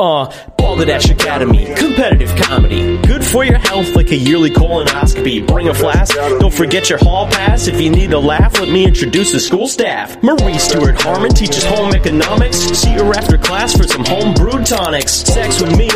Uh, Balderdash Academy, competitive comedy. Good for your health like a yearly colonoscopy. Bring a flask, don't forget your hall pass. If you need a laugh, let me introduce the school staff. Marie Stewart Harmon teaches home economics. See her after class for some home brewed tonics. Sex with me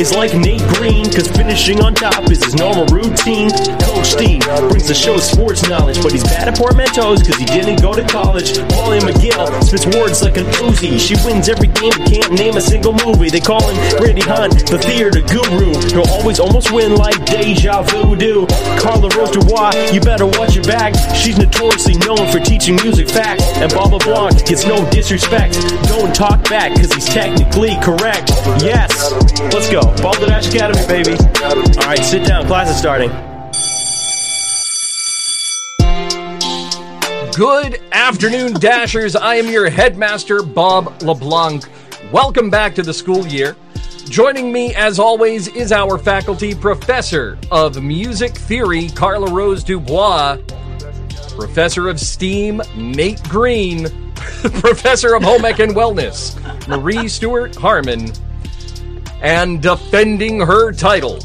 is like Nate Green, cause finishing on top is his normal routine. Coach Steve brings the show sports knowledge, but he's bad at portmanteaus cause he didn't go to college. Paulie McGill spits words like an Uzi. She wins every game can't name a single movie. They call him Brady Hunt, the theater guru. He'll always almost win like deja vu do. Carla Rose Dubois, you better watch your back. She's notoriously known for teaching music facts. And Bob LeBlanc gets no disrespect. Don't talk back, cause he's technically correct. Yes, let's go. Balderdash Academy, baby. Alright, sit down, class is starting. Good afternoon, Dashers. I am your headmaster, Bob LeBlanc. Welcome back to the school year. Joining me, as always, is our faculty professor of music theory, Carla Rose Dubois, professor of STEAM, Nate Green, professor of home ec and wellness, Marie Stewart Harmon, and defending her title,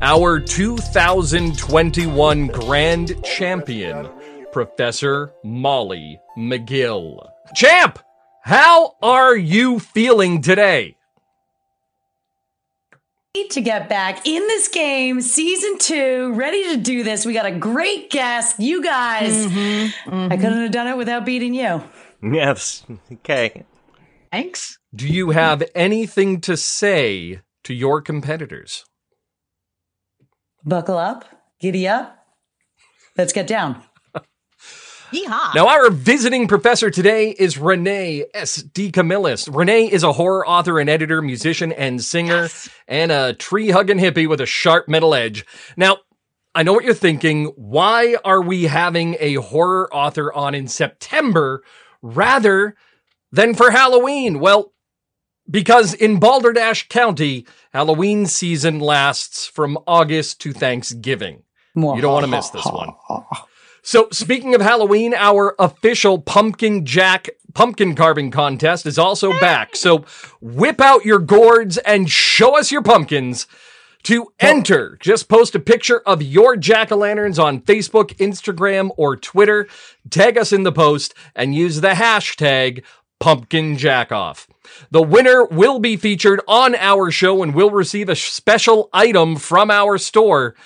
our 2021 grand champion, Professor Molly McGill. Champ, how are you feeling today? to get back in this game, season two, ready to do this. We got a great guest. You guys, mm-hmm, I mm-hmm. couldn't have done it without beating you. Yes, okay. Thanks. Do you have anything to say to your competitors? Buckle up, giddy up. Let's get down. Yeehaw. Now, our visiting professor today is Renee S. DeCamillis. Renee is a horror author and editor, musician and singer, and a tree hugging hippie with a sharp metal edge. Now, I know what you're thinking. Why are we having a horror author on in September rather than for Halloween? Well, because in Balderdash County, Halloween season lasts from August to Thanksgiving. You don't want to miss this one. So, speaking of Halloween, our official pumpkin jack pumpkin carving contest is also back. So, whip out your gourds and show us your pumpkins. To enter, just post a picture of your jack o' lanterns on Facebook, Instagram, or Twitter. Tag us in the post and use the hashtag pumpkin jack. The winner will be featured on our show and will receive a special item from our store.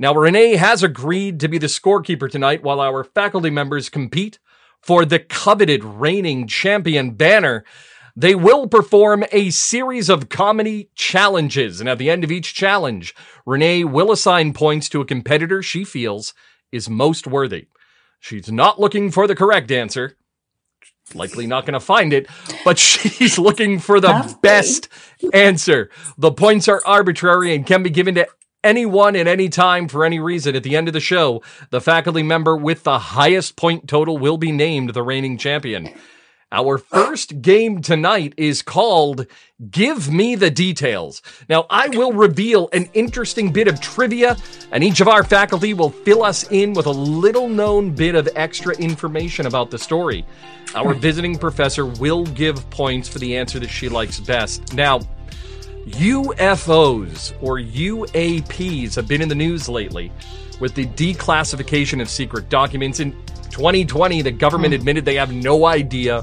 Now, Renee has agreed to be the scorekeeper tonight while our faculty members compete for the coveted reigning champion banner. They will perform a series of comedy challenges, and at the end of each challenge, Renee will assign points to a competitor she feels is most worthy. She's not looking for the correct answer. Likely not going to find it, but she's looking for the best answer. The points are arbitrary and can be given to anyone at any time for any reason. At the end of the show, the faculty member with the highest point total will be named the reigning champion. Our first game tonight is called Give Me the Details. Now, I will reveal an interesting bit of trivia, and each of our faculty will fill us in with a little known bit of extra information about the story. Our visiting professor will give points for the answer that she likes best. Now, UFOs or UAPs have been in the news lately with the declassification of secret documents. In 2020, the government hmm. admitted they have no idea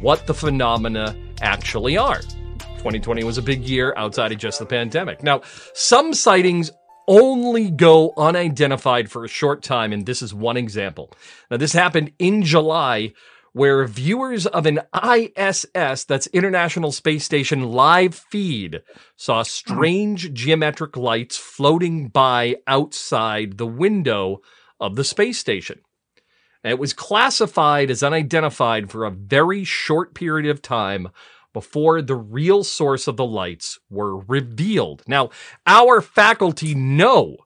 what the phenomena actually are. 2020 was a big year outside of just the pandemic. Now, some sightings only go unidentified for a short time, and this is one example. Now, this happened in July where viewers of an ISS, that's International Space Station live feed, saw strange geometric lights floating by outside the window of the space station. It was classified as unidentified for a very short period of time before the real source of the lights were revealed. Now, our faculty know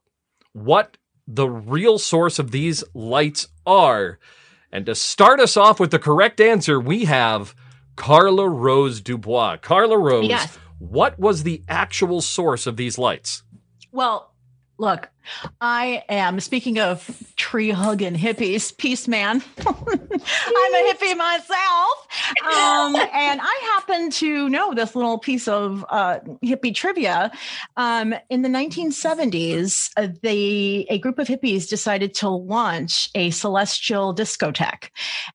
what the real source of these lights are. And to start us off with the correct answer, we have Carla Rose Dubois. Carla Rose, Yes. what was the actual source of these lights? Well, look, I am speaking of tree hugging hippies, peace man. I'm a hippie myself. Um, and I happen to know this little piece of uh, hippie trivia. Um, in the 1970s, uh, they a group of hippies decided to launch a celestial discotheque,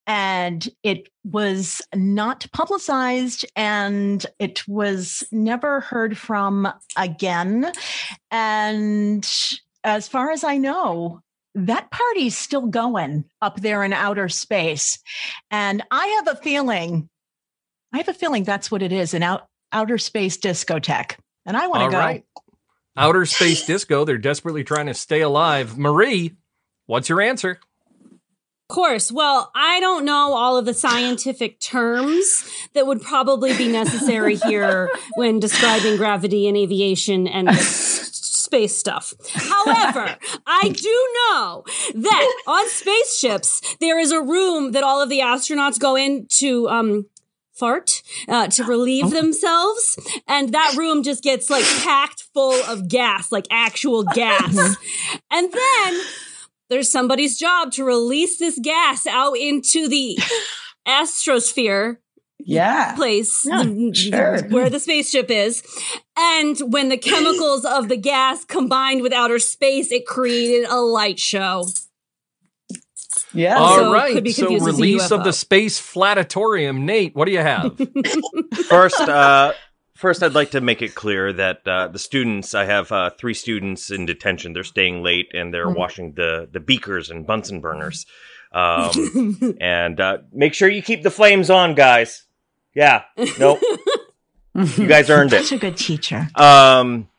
and it was not publicized and it was never heard from again. And as far as I know, that party's still going up there in outer space. And I have a feeling, I have a feeling that's what it is an out, outer space discotheque. And I want to go. Right. Outer space disco. They're desperately trying to stay alive. Marie, what's your answer? Of course. Well, I don't know all of the scientific terms that would probably be necessary here when describing gravity and aviation and space stuff. However, I do know that on spaceships, there is a room that all of the astronauts go in to, um, fart uh, to relieve themselves. And that room just gets like packed full of gas like actual gas. And then there's somebody's job to release this gas out into the astrosphere Yeah. place Yeah, the- sure. where the spaceship is. And when the chemicals of the gas combined with outer space, it created a light show. Yeah. All so right. could be So, confused as a release of the space flatatorium. Nate, what do you have? First, uh, first, I'd like to make it clear that uh, the students. I have uh, three students in detention. They're staying late and they're washing the the beakers and Bunsen burners. Um, and uh, make sure you keep the flames on, guys. Yeah. Nope. you guys earned it. Such a good teacher. Um,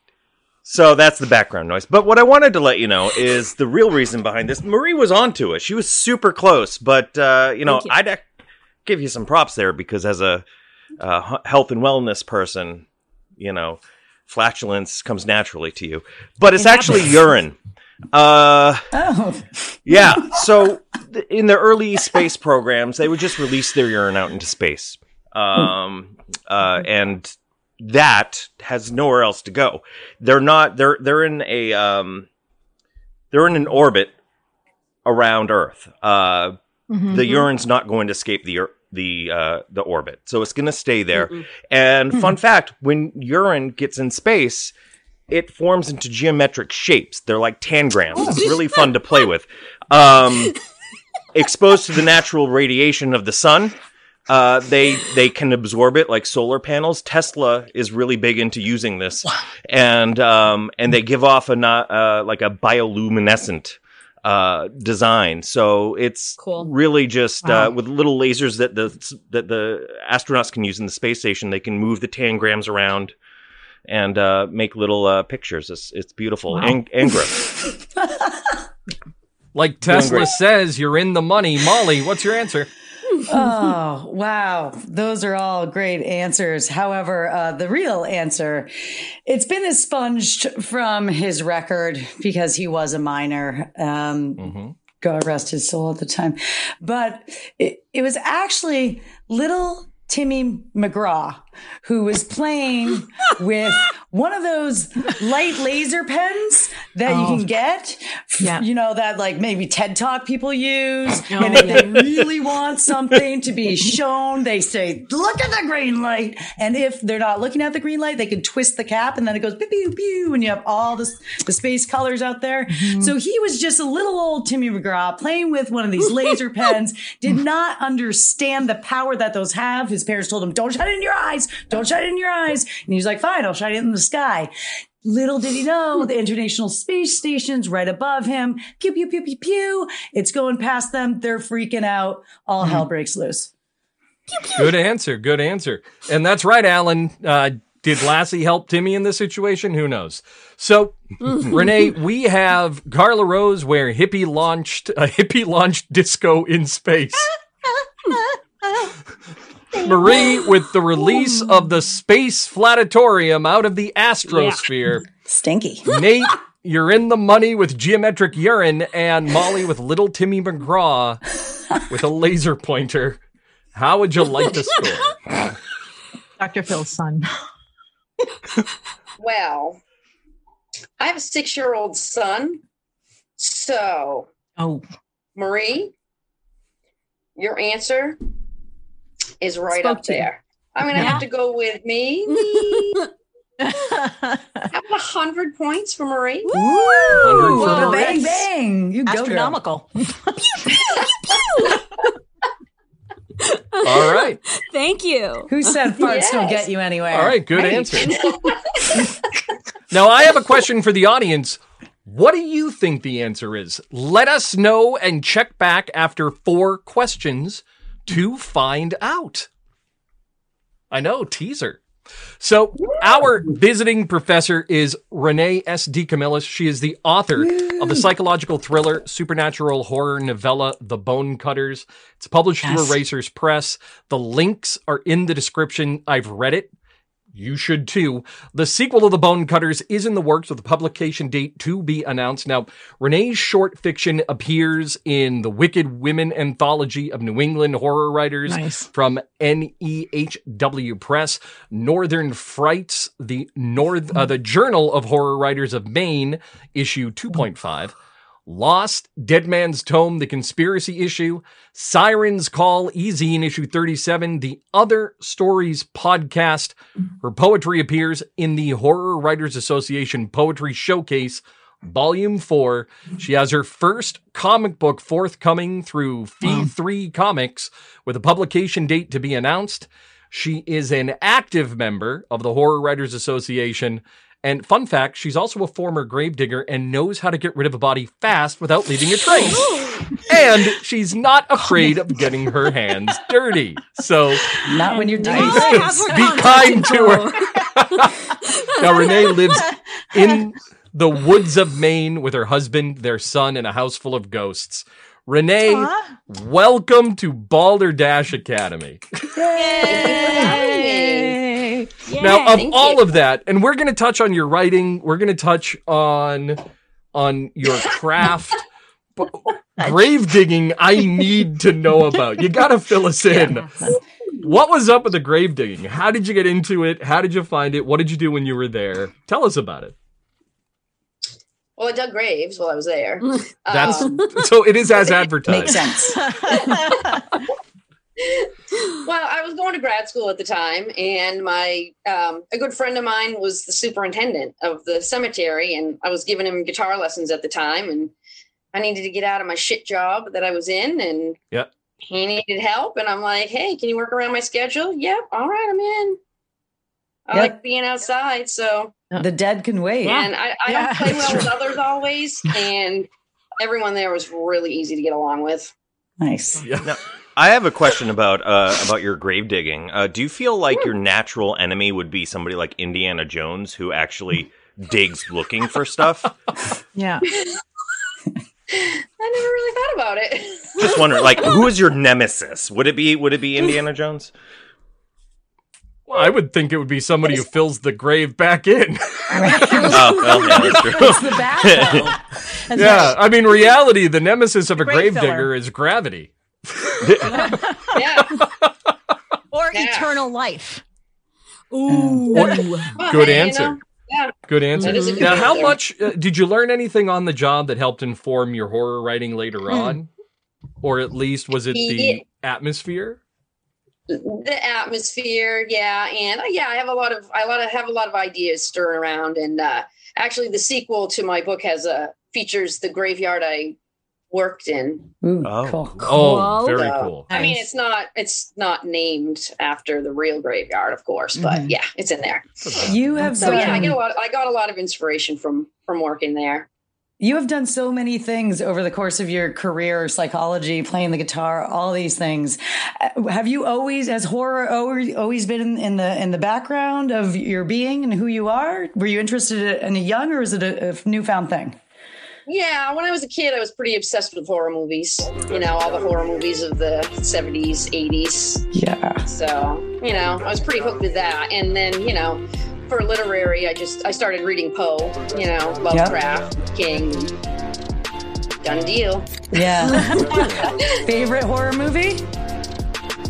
so that's the background noise. But what I wanted to let you know is the real reason behind this. Marie was onto it. She was super close, but uh, you know, you. I'd ac- give you some props there because as a uh, health and wellness person, you know, flatulence comes naturally to you. But it's It actually happens. urine. Uh, oh. yeah. So th- in the early space programs, they would just release their urine out into space. Um, uh, and that has nowhere else to go. They're not, they're, they're in a, um, they're in an orbit around Earth. Uh, Mhm. the urine's not going to escape the, the, uh, the orbit. So it's going to stay there. And fun fact, when urine gets in space, it forms into geometric shapes. They're like tangrams. It's really fun to play with. Um, exposed to the natural radiation of the sun, uh, they they can absorb it like solar panels. Tesla is really big into using this, and um, and they give off a not uh, like a bioluminescent uh, design. So it's Cool. really just Wow. uh, with little lasers that the that the astronauts can use in the space station. They can move the tangrams around and uh, make little uh, pictures. It's it's beautiful Wow. and, and gross. Like Tesla says, you're in the money. Molly, what's your answer? Oh, wow. Those are all great answers. However, uh, the real answer, it's been expunged from his record because he was a minor. Um, Mhm. God rest his soul at the time. But it, it was actually little Timmy McGraw who was playing with one of those light laser pens that you Oh. can get. Yeah. You know, that like maybe TED Talk people use. Oh, and if yeah. they really want something to be shown, they say, look at the green light. And if they're not looking at the green light, they can twist the cap and then it goes pew, pew, pew. And you have all this, the space colors out there. Mm-hmm. So he was just a little old Timmy McGraw playing with one of these laser pens, did not understand the power that those have. His parents told him, don't shine it in your eyes. Don't shine it in your eyes. And he's like, fine, I'll shine it in the sky. Little did he know the International Space Station's right above him. Pew, pew, pew, pew, pew. It's going past them. They're freaking out. All hell breaks loose. Good answer. Good answer. And that's right, Alan. Uh, did Lassie help Timmy in this situation? Who knows? So, Renee, we have Carla Rose where hippie launched a hippie launched disco in space. Marie with the release of the space flatatorium out of the astrosphere. Stinky. Nate, you're in the money with geometric urine, and Molly with little Timmy McGraw with a laser pointer. How would you like to score? Dr. Phil's son. Well, I have a six year old son. So, Oh, Marie, your answer is right Spoke up to you. there. I'm gonna Yeah. have to go with me. how about a hundred points for Marie. Wondering for Whoa, bang bang! You go, girl. Astronomical. All right. Thank you. Who said farts don't get you anywhere? All right. Good Right. answer. Now, I have a question for the audience. What do you think the answer is? Let us know and check back after four questions to find out. I know, teaser. So, our visiting professor is Renee S. DeCamillis. She is the author of the psychological thriller supernatural horror novella The Bone Cutters. It's published through Yes. Erasers Press. The links are in the description. I've read it. You should too. The sequel of The Bone Cutters is in the works with a publication date to be announced. Now, Renee's short fiction appears in the Wicked Women anthology of New England horror writers Nice. from NEHW Press, Northern Frights, the North, uh, the Journal of Horror Writers of Maine, issue 2.5. Lost, Dead Man's Tome, the conspiracy issue, Siren's Call, eZine issue 37, the Other Stories podcast. Her poetry appears in the Horror Writers Association Poetry Showcase, Volume 4. She has her first comic book forthcoming through Fee3 Comics with a publication date to be announced. She is an active member of the Horror Writers Association. And fun fact, she's also a former gravedigger and knows how to get rid of a body fast without leaving a trace. and she's not afraid of getting her hands dirty. So Not when you're digging I have graves. her Be kind to her. now Renee lives in the woods of Maine with her husband, their son, and a house full of ghosts. Renee, Aw. welcome to Balderdash Academy. Yay. Yay. now, of thank all you. of that, and we're going to touch on your writing, we're going to touch on on your craft. But grave digging, I need to know about. You got to fill us in. What was up with the grave digging? How did you get into it? How did you find it? What did you do when you were there? Tell us about it. Well, I dug graves while I was there. That's Um, so it is as advertised. Makes sense. Well, I was going to grad school at the time, and my um, a good friend of mine was the superintendent of the cemetery, and I was giving him guitar lessons at the time, and I needed to get out of my shit job that I was in, and Yep. he needed help, and I'm like, "Hey, can you work around my schedule?" Yep, all right, I'm in. I Yep. like being outside, so The dead can wait. and I, I Yeah, don't play that's well with others always, and everyone there was really easy to get along with. Nice. Yeah. I have a question about uh, about your grave digging. Uh, do you feel like your natural enemy would be somebody like Indiana Jones, who actually digs looking for stuff? yeah. I never really thought about it. Just wondering, like, who is your nemesis? Would it be Would it be Indiana Jones? Well, I would think it would be somebody who fills the grave back in. Oh, well, yeah, that's true. It's the back. That's yeah, right. I mean, reality, the nemesis of a Grave gravedigger filler. is gravity. yeah. Or Yeah. eternal life. Ooh. Well, Good hey, you answer. know, yeah. Good answer. That is a good Now, how much uh, did you learn anything on the job that helped inform your horror writing later on? Or at least was it the atmosphere? the atmosphere yeah and uh, yeah i have a lot of i lot of, have a lot of ideas stirring around and uh actually the sequel to my book has a features the graveyard i worked in Ooh, Oh, cool. Oh, Cool. very Yeah. cool. i mean it's not it's not named after the real graveyard of course but Mhm. yeah it's in there You have so yeah i done- get a lot i got a lot of inspiration from from working there You have done so many things over the course of your career, psychology, playing the guitar, all these things. Uh, Have you always, has horror always, always been in, in the in the background of your being and who you are? Were you interested in a young, or is it a, a newfound thing? Yeah when i was a kid i was pretty obsessed with horror movies you know all the horror movies of the 70s 80s Yeah. So, you know, I was pretty hooked with that. And then, you know, for literary, I just I started reading Poe, you know, Lovecraft, King. Done deal. Yeah. favorite horror movie?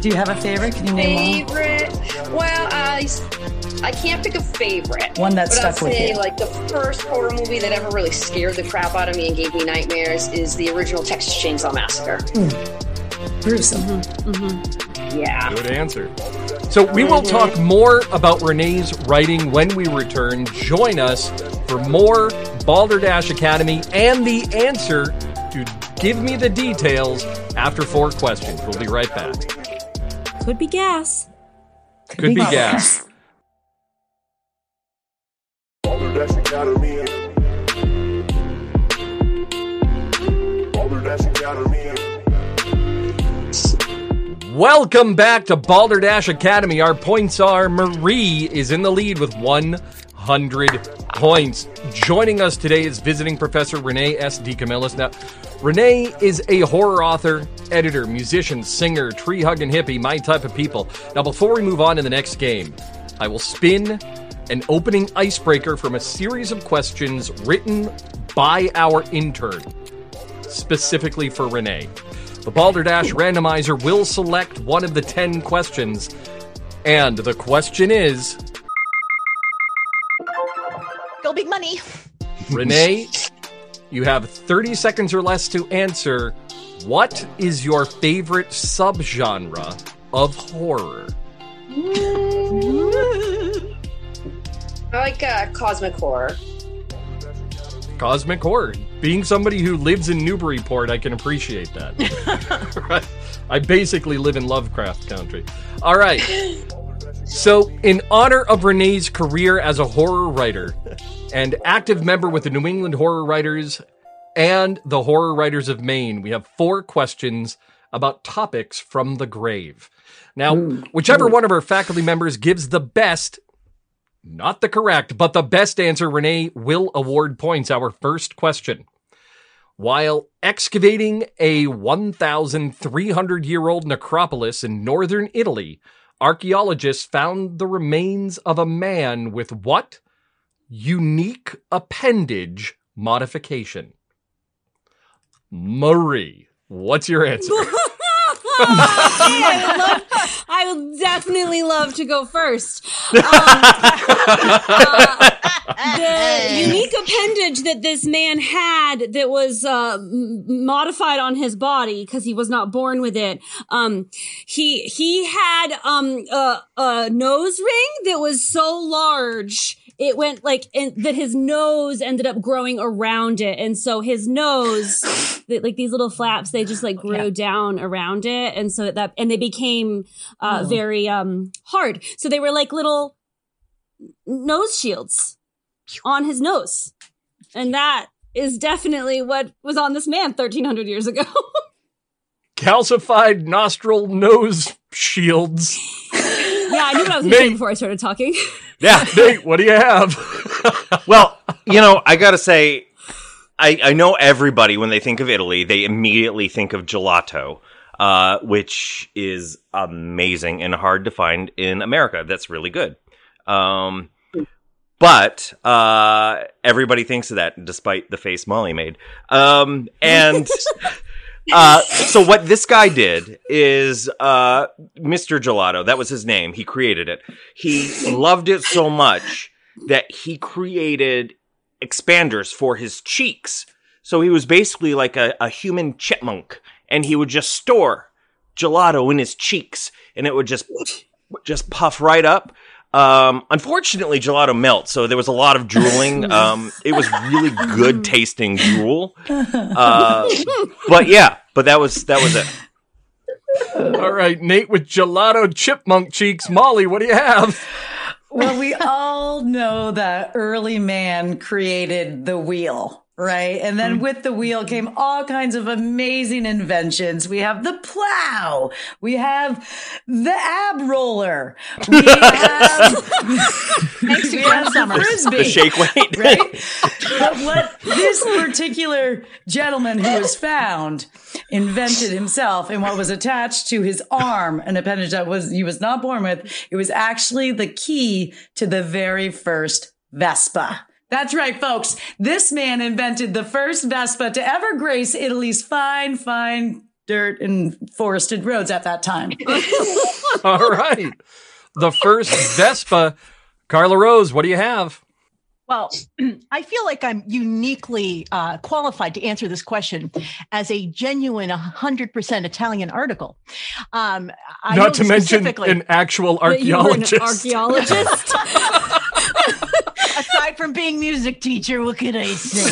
Do you have a favorite? Can you name Favorite? Well, I I can't pick a favorite. one? One that But I'll stuck with say you. like the first horror movie that ever really scared the crap out of me and gave me nightmares is the original Texas Chainsaw Massacre. Hmm. Gruesome. Mm-hmm. Mm-hmm. Yeah. Good answer. So we will talk more about Renee's writing when we return. Join us for more Balderdash Academy and the answer to give me the details after four questions. We'll be right back. Could be gas. Could be gas. Balderdash Academy. Welcome back to Balderdash Academy. Our points are Marie is in the lead with 100 points. Joining us today is visiting Professor Renee S. DeCamillis. Now, Renee is a horror author, editor, musician, singer, tree hugging hippie, my type of people. Now, before we move on to the next game, I will spin an opening icebreaker from a series of questions written by our intern, specifically for Renee. The Balderdash randomizer will select one of the 10 questions, and the question is Go big money. Renee, you have 30 seconds or less to answer. What is your favorite subgenre of horror? Mm. I like uh, cosmic horror. Cosmic horror. Being somebody who lives in Newburyport, I can appreciate that. Right. I basically live in Lovecraft country. All right. So, in honor of Renee's career as a horror writer and active member with the New England Horror Writers and the Horror Writers of Maine, we have four questions about topics from the grave. Now, whichever one of our faculty members gives the best, not the correct, but the best answer, Renee will award points. Our first question. While excavating a 1,300 year old necropolis in northern Italy, archaeologists found the remains of a man with what unique appendage modification? Marie, what's your answer? I, would love, I would definitely love to go first. Um, uh, the unique appendage that this man had that was uh, modified on his body because he was not born with it. Um, he he had um, a, a nose ring that was so large it went like in, that his nose ended up growing around it and so his nose that, like these little flaps they just like grew down around it. And so that and they became uh very um hard. So they were like little nose shields on his nose. And that is definitely what was on this man 1300 years ago. Calcified nostril nose shields. yeah i knew what i was gonna before i started talking. Yeah. Nate, what do you have? Well, you know, I gotta say, I, I know everybody when they think of Italy, they immediately think of gelato, uh, which is amazing and hard to find in America. That's really good. Um, but uh, everybody thinks of that, despite the face Molly made. Um, and uh, so what this guy did is uh, Mr. Gelato. That was his name. He created it. He loved it so much that he created expanders for his cheeks. So he was basically like a, a human chipmunk, and he would just store gelato in his cheeks, and it would just just puff right up. Um, unfortunately, gelato melts, so there was a lot of drooling. Um, it was really good tasting drool. Uh, but yeah, but that was that was it. All right, Nate with gelato chipmunk cheeks. Molly, what do you have? Well, we all know that early man created the wheel, right? And then mm-hmm. with the wheel came all kinds of amazing inventions. We have the plow. We have the ab roller. We have, Thanks we have the frisbee. The shake weight. right? But what this particular gentleman who was found invented himself and what was attached to his arm, an appendage that was he was not born with, it was actually the key to the very first Vespa. That's right, folks. This man invented the first Vespa to ever grace Italy's fine, fine dirt and forested roads at that time. All right. The first Vespa. Carla Rose, what do you have? Well, I feel like I'm uniquely uh, qualified to answer this question as a genuine 100% Italian article. Um, I know Not to mention an actual That you were an archaeologist. aside from being music teacher, what can I say?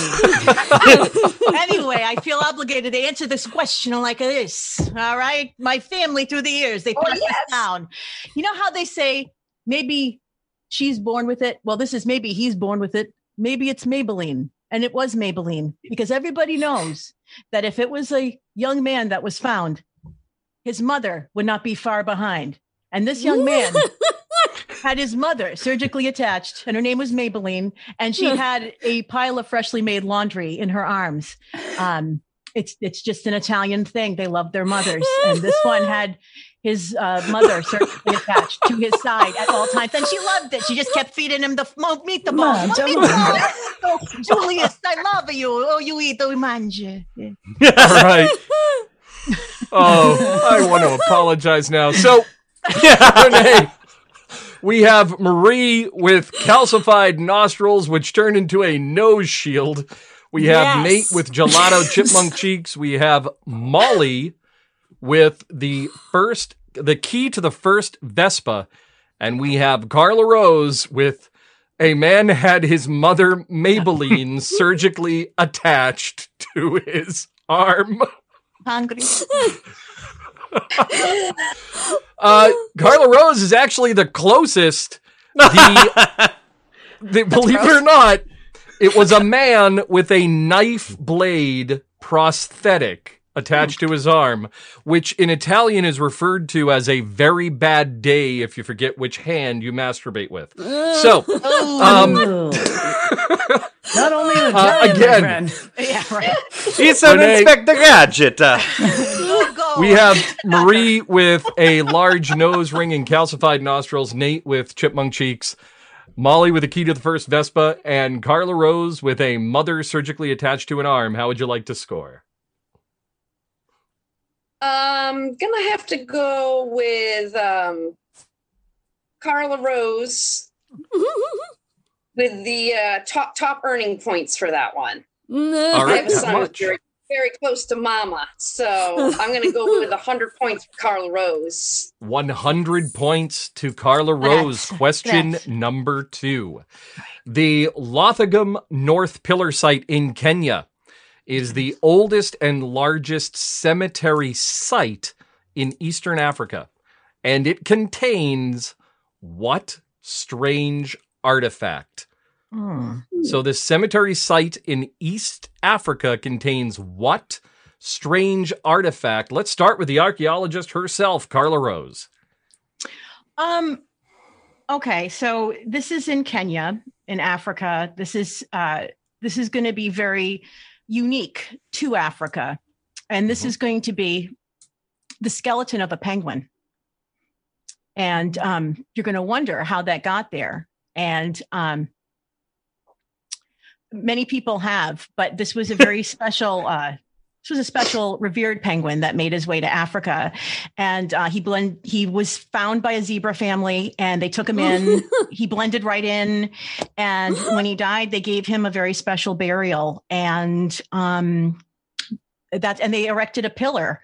Um, anyway, I feel obligated to answer this question like this. All right, my family through the years they oh, passed this down. You know how they say maybe she's born with it. Well, this is maybe he's born with it. Maybe it's Maybelline, and it was Maybelline because everybody knows that if it was a young man that was found, his mother would not be far behind. And this young man had his mother surgically attached, and her name was Maybelline, and she had a pile of freshly made laundry in her arms. Um, it's it's just an Italian thing. They love their mothers, and this one had his uh, mother surgically attached to his side at all times, and she loved it. She just kept feeding him the f- mo- meatballs. Mom, Mo- tell meatballs. Oh, Julius, I love you. Oh, you eat, oh, you mangia. Yeah. All right. Oh, I want to apologize now. So, yeah, Renee, we have Marie with calcified nostrils, which turned into a nose shield. We have Yes. Nate with gelato chipmunk cheeks. We have Molly with the first, the key to the first Vespa. And we have Carla Rose with a man had his mother Maybelline surgically attached to his arm. Hungry. Uh, Carla Rose is actually the closest. The, the believe it or not, it was a man with a knife blade prosthetic attached to his arm, which in Italian is referred to as a very bad day if you forget which hand you masturbate with. So, um, Ooh. Not only an Uh, Italian, my again. friend. Yeah, right. He's an Renee. Inspector Gadget. Uh, Go, go. we have Marie with a large nose ring and calcified nostrils, Nate with chipmunk cheeks, Molly with a key to the first Vespa, and Carla Rose with a mother surgically attached to an arm. How would you like to score? Um, I'm gonna have to go with um, Carla Rose with the uh, top top earning points for that one. All I have a son much? very very close to Mama, so I'm gonna go with hundred points for Carla Rose. 100 points to Carla Rose. That's- Question that's- number two. The Lothagam North Pillar site in Kenya is the oldest and largest cemetery site in Eastern Africa. And it contains what strange artifact? Hmm. So, this cemetery site in East Africa contains what strange artifact? Let's start with the archaeologist herself, Carla Rose. Um. Okay, so this is in Kenya, in Africa. This is uh, this is going to be very unique to Africa, and this Mhm. is going to be the skeleton of a penguin. And um, you're going to wonder how that got there. And um, many people have, but this was a very special. Uh, this was a special revered penguin that made his way to Africa, and uh, he blend. He was found by a zebra family, and they took him in. he blended right in, and when he died, they gave him a very special burial, and um, that and they erected a pillar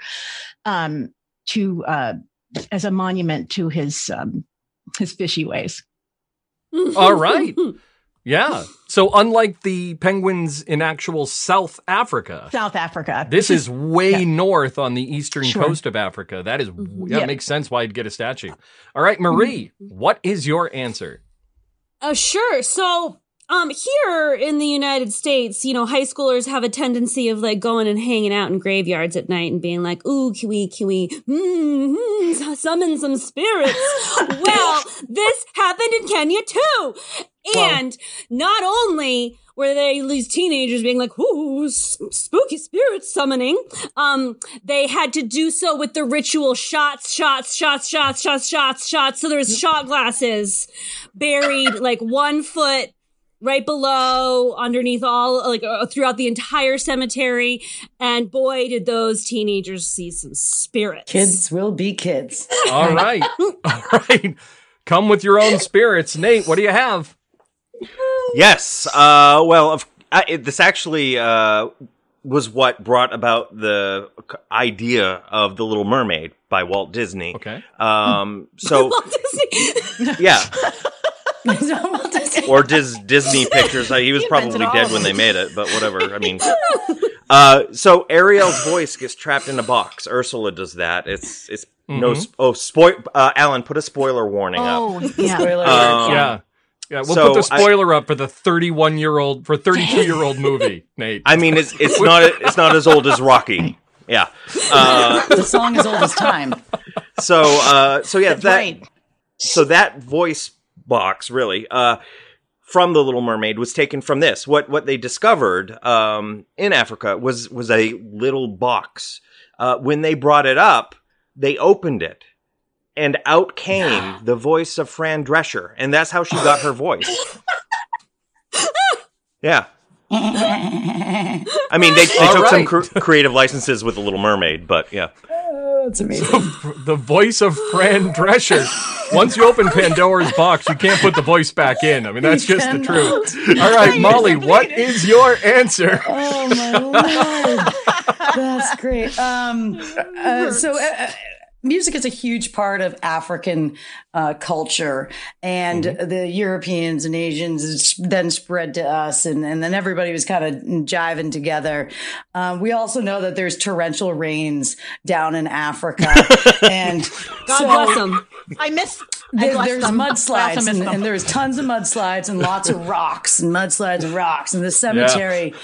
um, to uh, as a monument to his um, his fishy ways. All right. Yeah. So, unlike the penguins in actual South Africa, South Africa. this is way yeah. north on the eastern Sure. coast of Africa. That is, that Yeah. makes sense why you'd get a statue. All right, Marie, what is your answer? Uh, sure. So, um, here in the United States, you know, high schoolers have a tendency of like going and hanging out in graveyards at night and being like, "Ooh, can we, can we, mm, mm, summon some spirits?" well, this happened in Kenya too, and not only were they these teenagers being like, "Ooh, s- spooky spirit summoning," um, they had to do so with the ritual shots, shots, shots, shots, shots, shots, shots. So there's shot glasses buried like one foot right below underneath all like uh, throughout the entire cemetery and boy did those teenagers see some spirits Kids will be kids. All right. All right. Come with your own spirits. Nate, what do you have? Yes. Uh, well, of, I, it, this actually uh, was what brought about the idea of the Little Mermaid by Walt Disney. Okay. Um, so yeah, or Dis- Disney Pictures. Uh, he was He probably dead when they made it, but whatever. I mean, uh, so Ariel's voice gets trapped in a box. Ursula does that. It's it's no. sp- Oh, spoil. Uh, Alan, put a spoiler warning up. Oh, yeah. Spoiler Um. Yeah. Yeah, we'll So put the I- spoiler up for the 31 year old, for 32 year old movie, Nate. I mean, it's it's not it's not as old as Rocky. Yeah. Uh, the song is old as time. so uh, so yeah, that right. so that voice box really uh, from the Little Mermaid was taken from this. What what they discovered um, in Africa was was a little box. Uh, when they brought it up, they opened it, and out came the voice of Fran Drescher, and that's how she got her voice. Yeah. I mean, they, they All took some right. cr- creative licenses with the Little Mermaid, but yeah. That's amazing. the voice of Fran Drescher. Once you open Pandora's box, you can't put the voice back in. I mean, that's just the truth. All right, Molly, what is your answer? Oh my lord, that's great. Um, uh, so. Uh, uh, Music is a huge part of African uh, culture, and the Europeans and Asians then spread to us, and, and then everybody was kind of jiving together. Um, we also know that there's torrential rains down in Africa, and God so- bless them. I miss. I there, there's them. Mudslides and, and there's tons of mudslides and lots of rocks and mudslides and rocks and the cemetery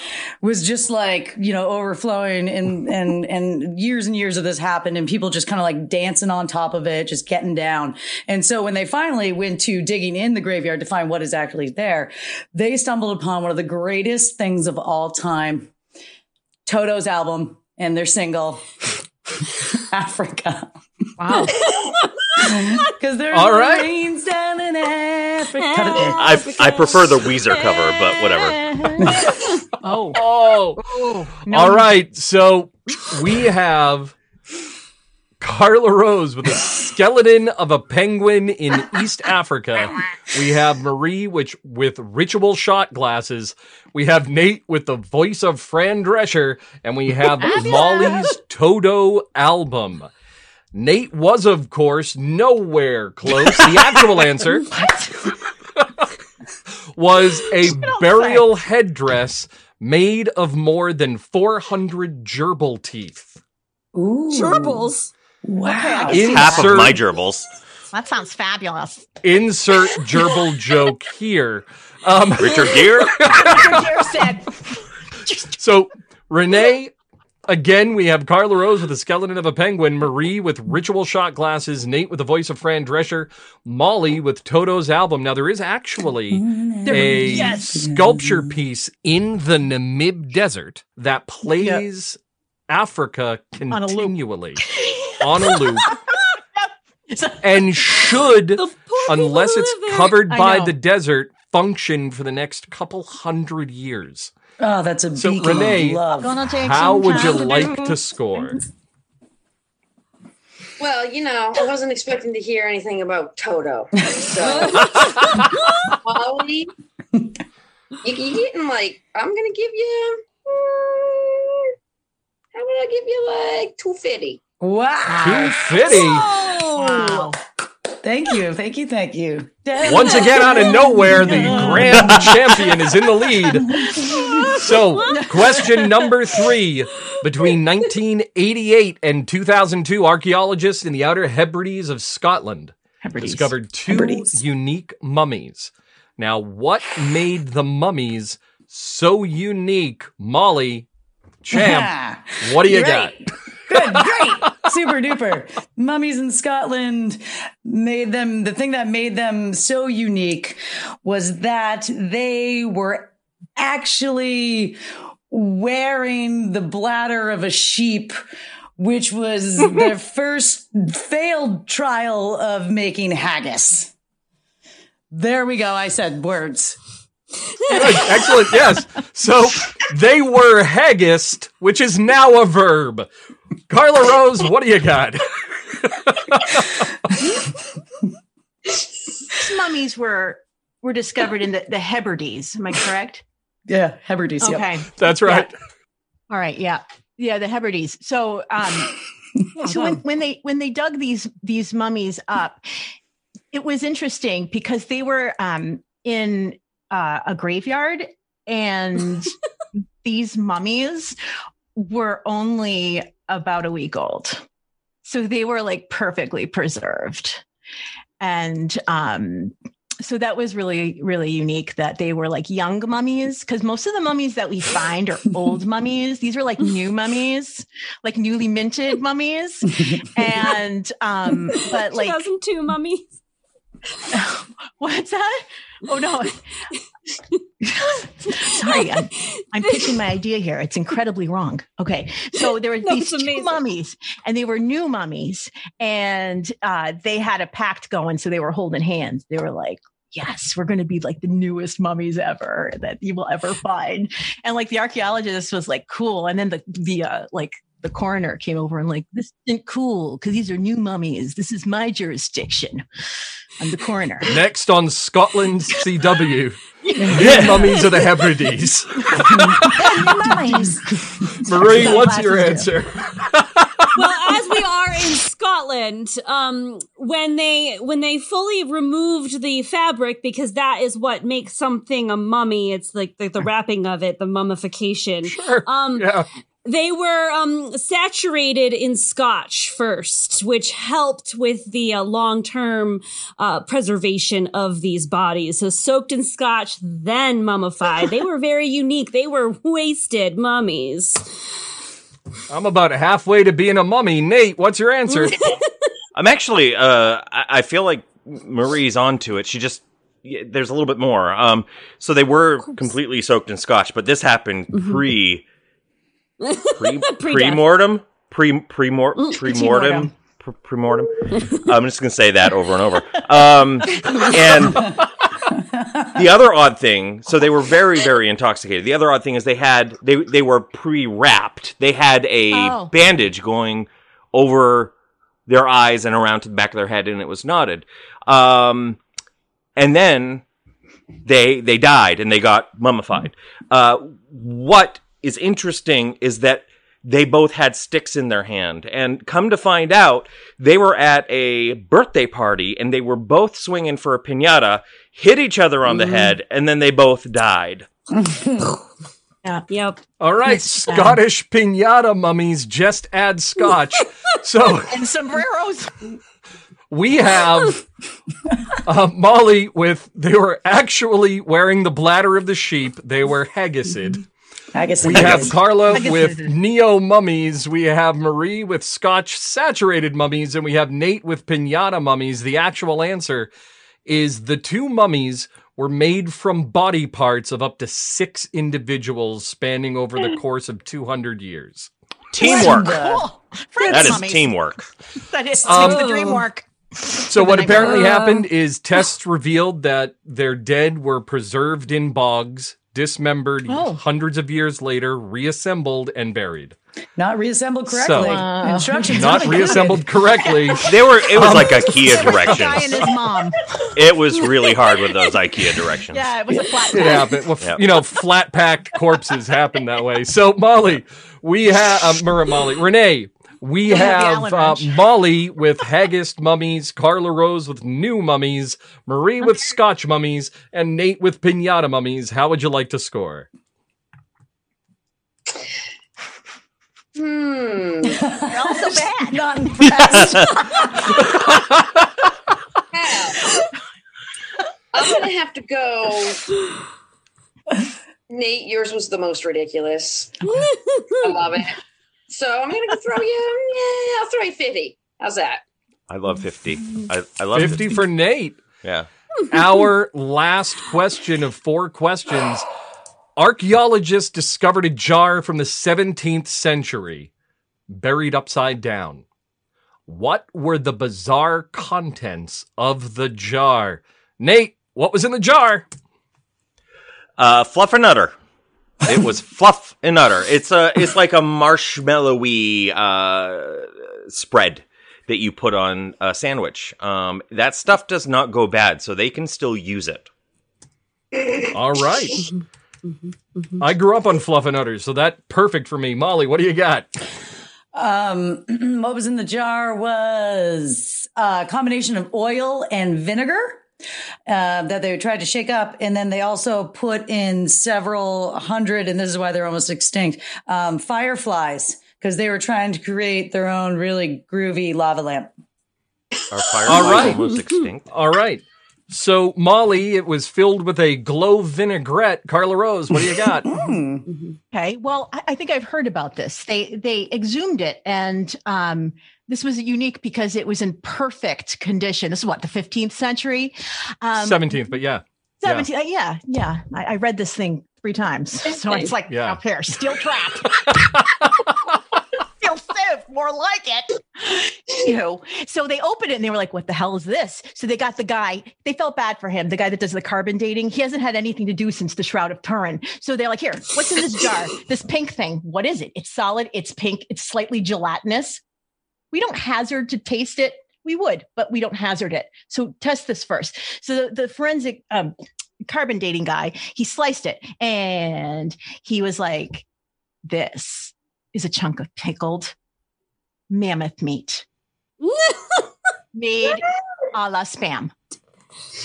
was just like you know overflowing and and and years and years of this happened and people just kind of like dancing on top of it just getting down and so when they finally went to digging in the graveyard to find what is actually there they stumbled upon one of the greatest things of all time Toto's album and their single Africa wow. because there's All right. rains down in Africa. Cut it there. I, I prefer the Weezer cover, but whatever. Oh. oh. Oh, No. all right. So we have Carla Rose with a skeleton of a penguin in East Africa. We have Marie, which with ritual shot glasses. We have Nate with the voice of Fran Drescher, and we have Molly's Toto album. Nate was, of course, nowhere close. The actual answer was a burial headdress made of more than 400 gerbil teeth. Ooh. Gerbils. Wow. Insert, Half of my gerbils. That sounds fabulous. insert gerbil joke here. Um, Richard Gere? You're said. so, Renee, again, we have Carla Rose with the skeleton of a penguin, Marie with ritual shot glasses, Nate with the voice of Fran Drescher, Molly with Toto's album. Now, there is actually a Yes. sculpture piece in the Namib Desert that plays Africa a loop. continually on a loop. and should, The poor people unless it's covered by the desert, function for the next couple hundred years. Oh, that's a So, beacon Renee, of love. Gonna take How would you like to score? Well, you know, I wasn't expecting to hear anything about Toto. So, Molly, you, you getting like, I'm going to give you, mm, how would I give you like 250? Wow. 250. Wow. Thank you. Thank you. Thank you. Once again, out of nowhere, the grand champion is in the lead. So, question number three. Between 1988 and 2002, archaeologists in the Outer Hebrides of Scotland Hebrides. discovered two Hebrides. unique mummies. Now, what made the mummies so unique? Molly, champ, what do you got? Good, great, super duper. Mummies in Scotland made them, the thing that made them so unique was that they were actually wearing the bladder of a sheep, which was their first failed trial of making haggis. There we go. I said words. Good, excellent. Yes. So they were haggist, which is now a verb. Carla Rose, what do you got? These mummies were were discovered in the, the Hebrides. Am I correct? Yeah, Hebrides. yep. Okay. That's right. All right. Yeah. Yeah. The Hebrides. So, um, so when, when they when they dug these these mummies up, it was interesting because they were um, in uh, a graveyard, and these mummies were only about a week old, so they were like perfectly preserved, and um, so that was really really unique that they were like young mummies because most of the mummies that we find are old mummies. These were like new mummies like newly minted mummies. And um but like 2002 mummies. what's that? Oh no sorry I'm, I'm pitching my idea here. It's incredibly wrong. Okay. So there were No, these two mummies and they were new mummies and uh they had a pact going so they were holding hands. They were like yes, we're going to be like the newest mummies ever that you will ever find. And like the archaeologist was like, cool. And then the, the, uh, like, the coroner came over and like, this isn't cool because these are new mummies. This is my jurisdiction. I'm the coroner. Next on Scotland's CW, New Mummies of the Hebrides. Marie, what's your answer? well, as we are in Scotland, um, when they when they fully removed the fabric, because that is what makes something a mummy. It's like the, the wrapping of it, the mummification. Sure. Um, Yeah. They were um, saturated in scotch first, which helped with the uh, long term uh, preservation of these bodies. So soaked in scotch, then mummified. they were very unique. They were wasted mummies. I'm about halfway to being a mummy. Nate, what's your answer? I'm actually, uh, I, I feel like Marie's onto it. She just, yeah, there's a little bit more. Um, so they were completely soaked in scotch, but this happened pre, pre, pre mortem, pre, pre mor, pre mortem, pre mortem. I'm just gonna say that over and over. Um, and the other odd thing, so they were very, very intoxicated. The other odd thing is they had they they were pre-wrapped. They had a Oh. bandage going over their eyes and around to the back of their head, and it was knotted. Um, and then they they died and they got mummified. Uh, what is interesting is that they both had sticks in their hand, and come to find out, they were at a birthday party and they were both swinging for a pinata, hit each other on the head, and then they both died. Yep. All right, Yes, um, Scottish pinata mummies just add scotch. so And sombreros. we have uh, Molly with, they were actually wearing the bladder of the sheep. They were haggis. I guess We have Carla with neo mummies. We have Marie with scotch saturated mummies. And we have Nate with pinata mummies. The actual answer is the two mummies were made from body parts of up to six individuals spanning over the course of 200 years. Teamwork. Cool. That is mummies. teamwork. That is Um, the dream work. So what then I go, apparently "Uh." happened is tests revealed that their dead were preserved in bogs, dismembered Oh. hundreds of years later, reassembled and buried. not reassembled correctly. So- Wow. Instructions Not included. reassembled correctly. They were. It was like The IKEA guy and directions. his mom. It was really hard with those IKEA directions. Yeah, it was a flat It pack. happened. Well, Yep. You know, flat packed corpses happen that way. So Molly, we have um, Murray, Molly, Renee. We have the have Allen uh. Molly with haggis mummies, Carla Rose with new mummies, Marie with Scotch mummies, and Nate with pinata mummies. How would you like to score? Hmm. They're all so bad. Not impressed. How? I'm gonna have to go. Nate, yours was the most ridiculous. I love it. So I'm gonna go throw you. Yeah, I'll throw you fifty. How's that? I love fifty. I, I love 50 50, for Nate. Yeah. Our last question of four questions. Archaeologists discovered a jar from the 17th century buried upside down. What were the bizarre contents of the jar? Nate, what was in the jar? Uh, fluff and nutter. It was fluff and nutter. It's a. It's like a marshmallowy uh, spread that you put on a sandwich. Um, that stuff does not go bad, so they can still use it. All right. Mm-hmm. I grew up on Fluffernutters, so that perfect for me. Molly, what do you got? Um, what was in the jar was a combination of oil and vinegar uh, that they tried to shake up, and then they also put in several hundred, and this is why they're almost extinct, um, fireflies because they were trying to create their own really groovy lava lamp. Our fire All right. almost extinct. All right. So, Molly, it was filled with a glow vinaigrette. Carla Rose, what do you got? Okay. Well, I, I think I've heard about this. They they exhumed it, and um, this was unique because it was in perfect condition. This is what the 15th century, um, 17th, but yeah. Yeah. uh, Yeah, yeah. I, I read this thing three times, so it's like Yeah. up there, steel trap, steel sieve, more like it. You know, so they opened it and they were like, "What the hell is this?" So they got the guy. They felt bad for him, the guy that does the carbon dating. He hasn't had anything to do since the Shroud of Turin. So they're like, "Here, what's in this jar? This pink thing. What is it? It's solid. It's pink. It's slightly gelatinous. We don't hazard to taste it." We would, but we don't hazard it. So test this first. So the, the forensic um, carbon dating guy, he sliced it and he was like, This is a chunk of pickled mammoth meat made a la spam.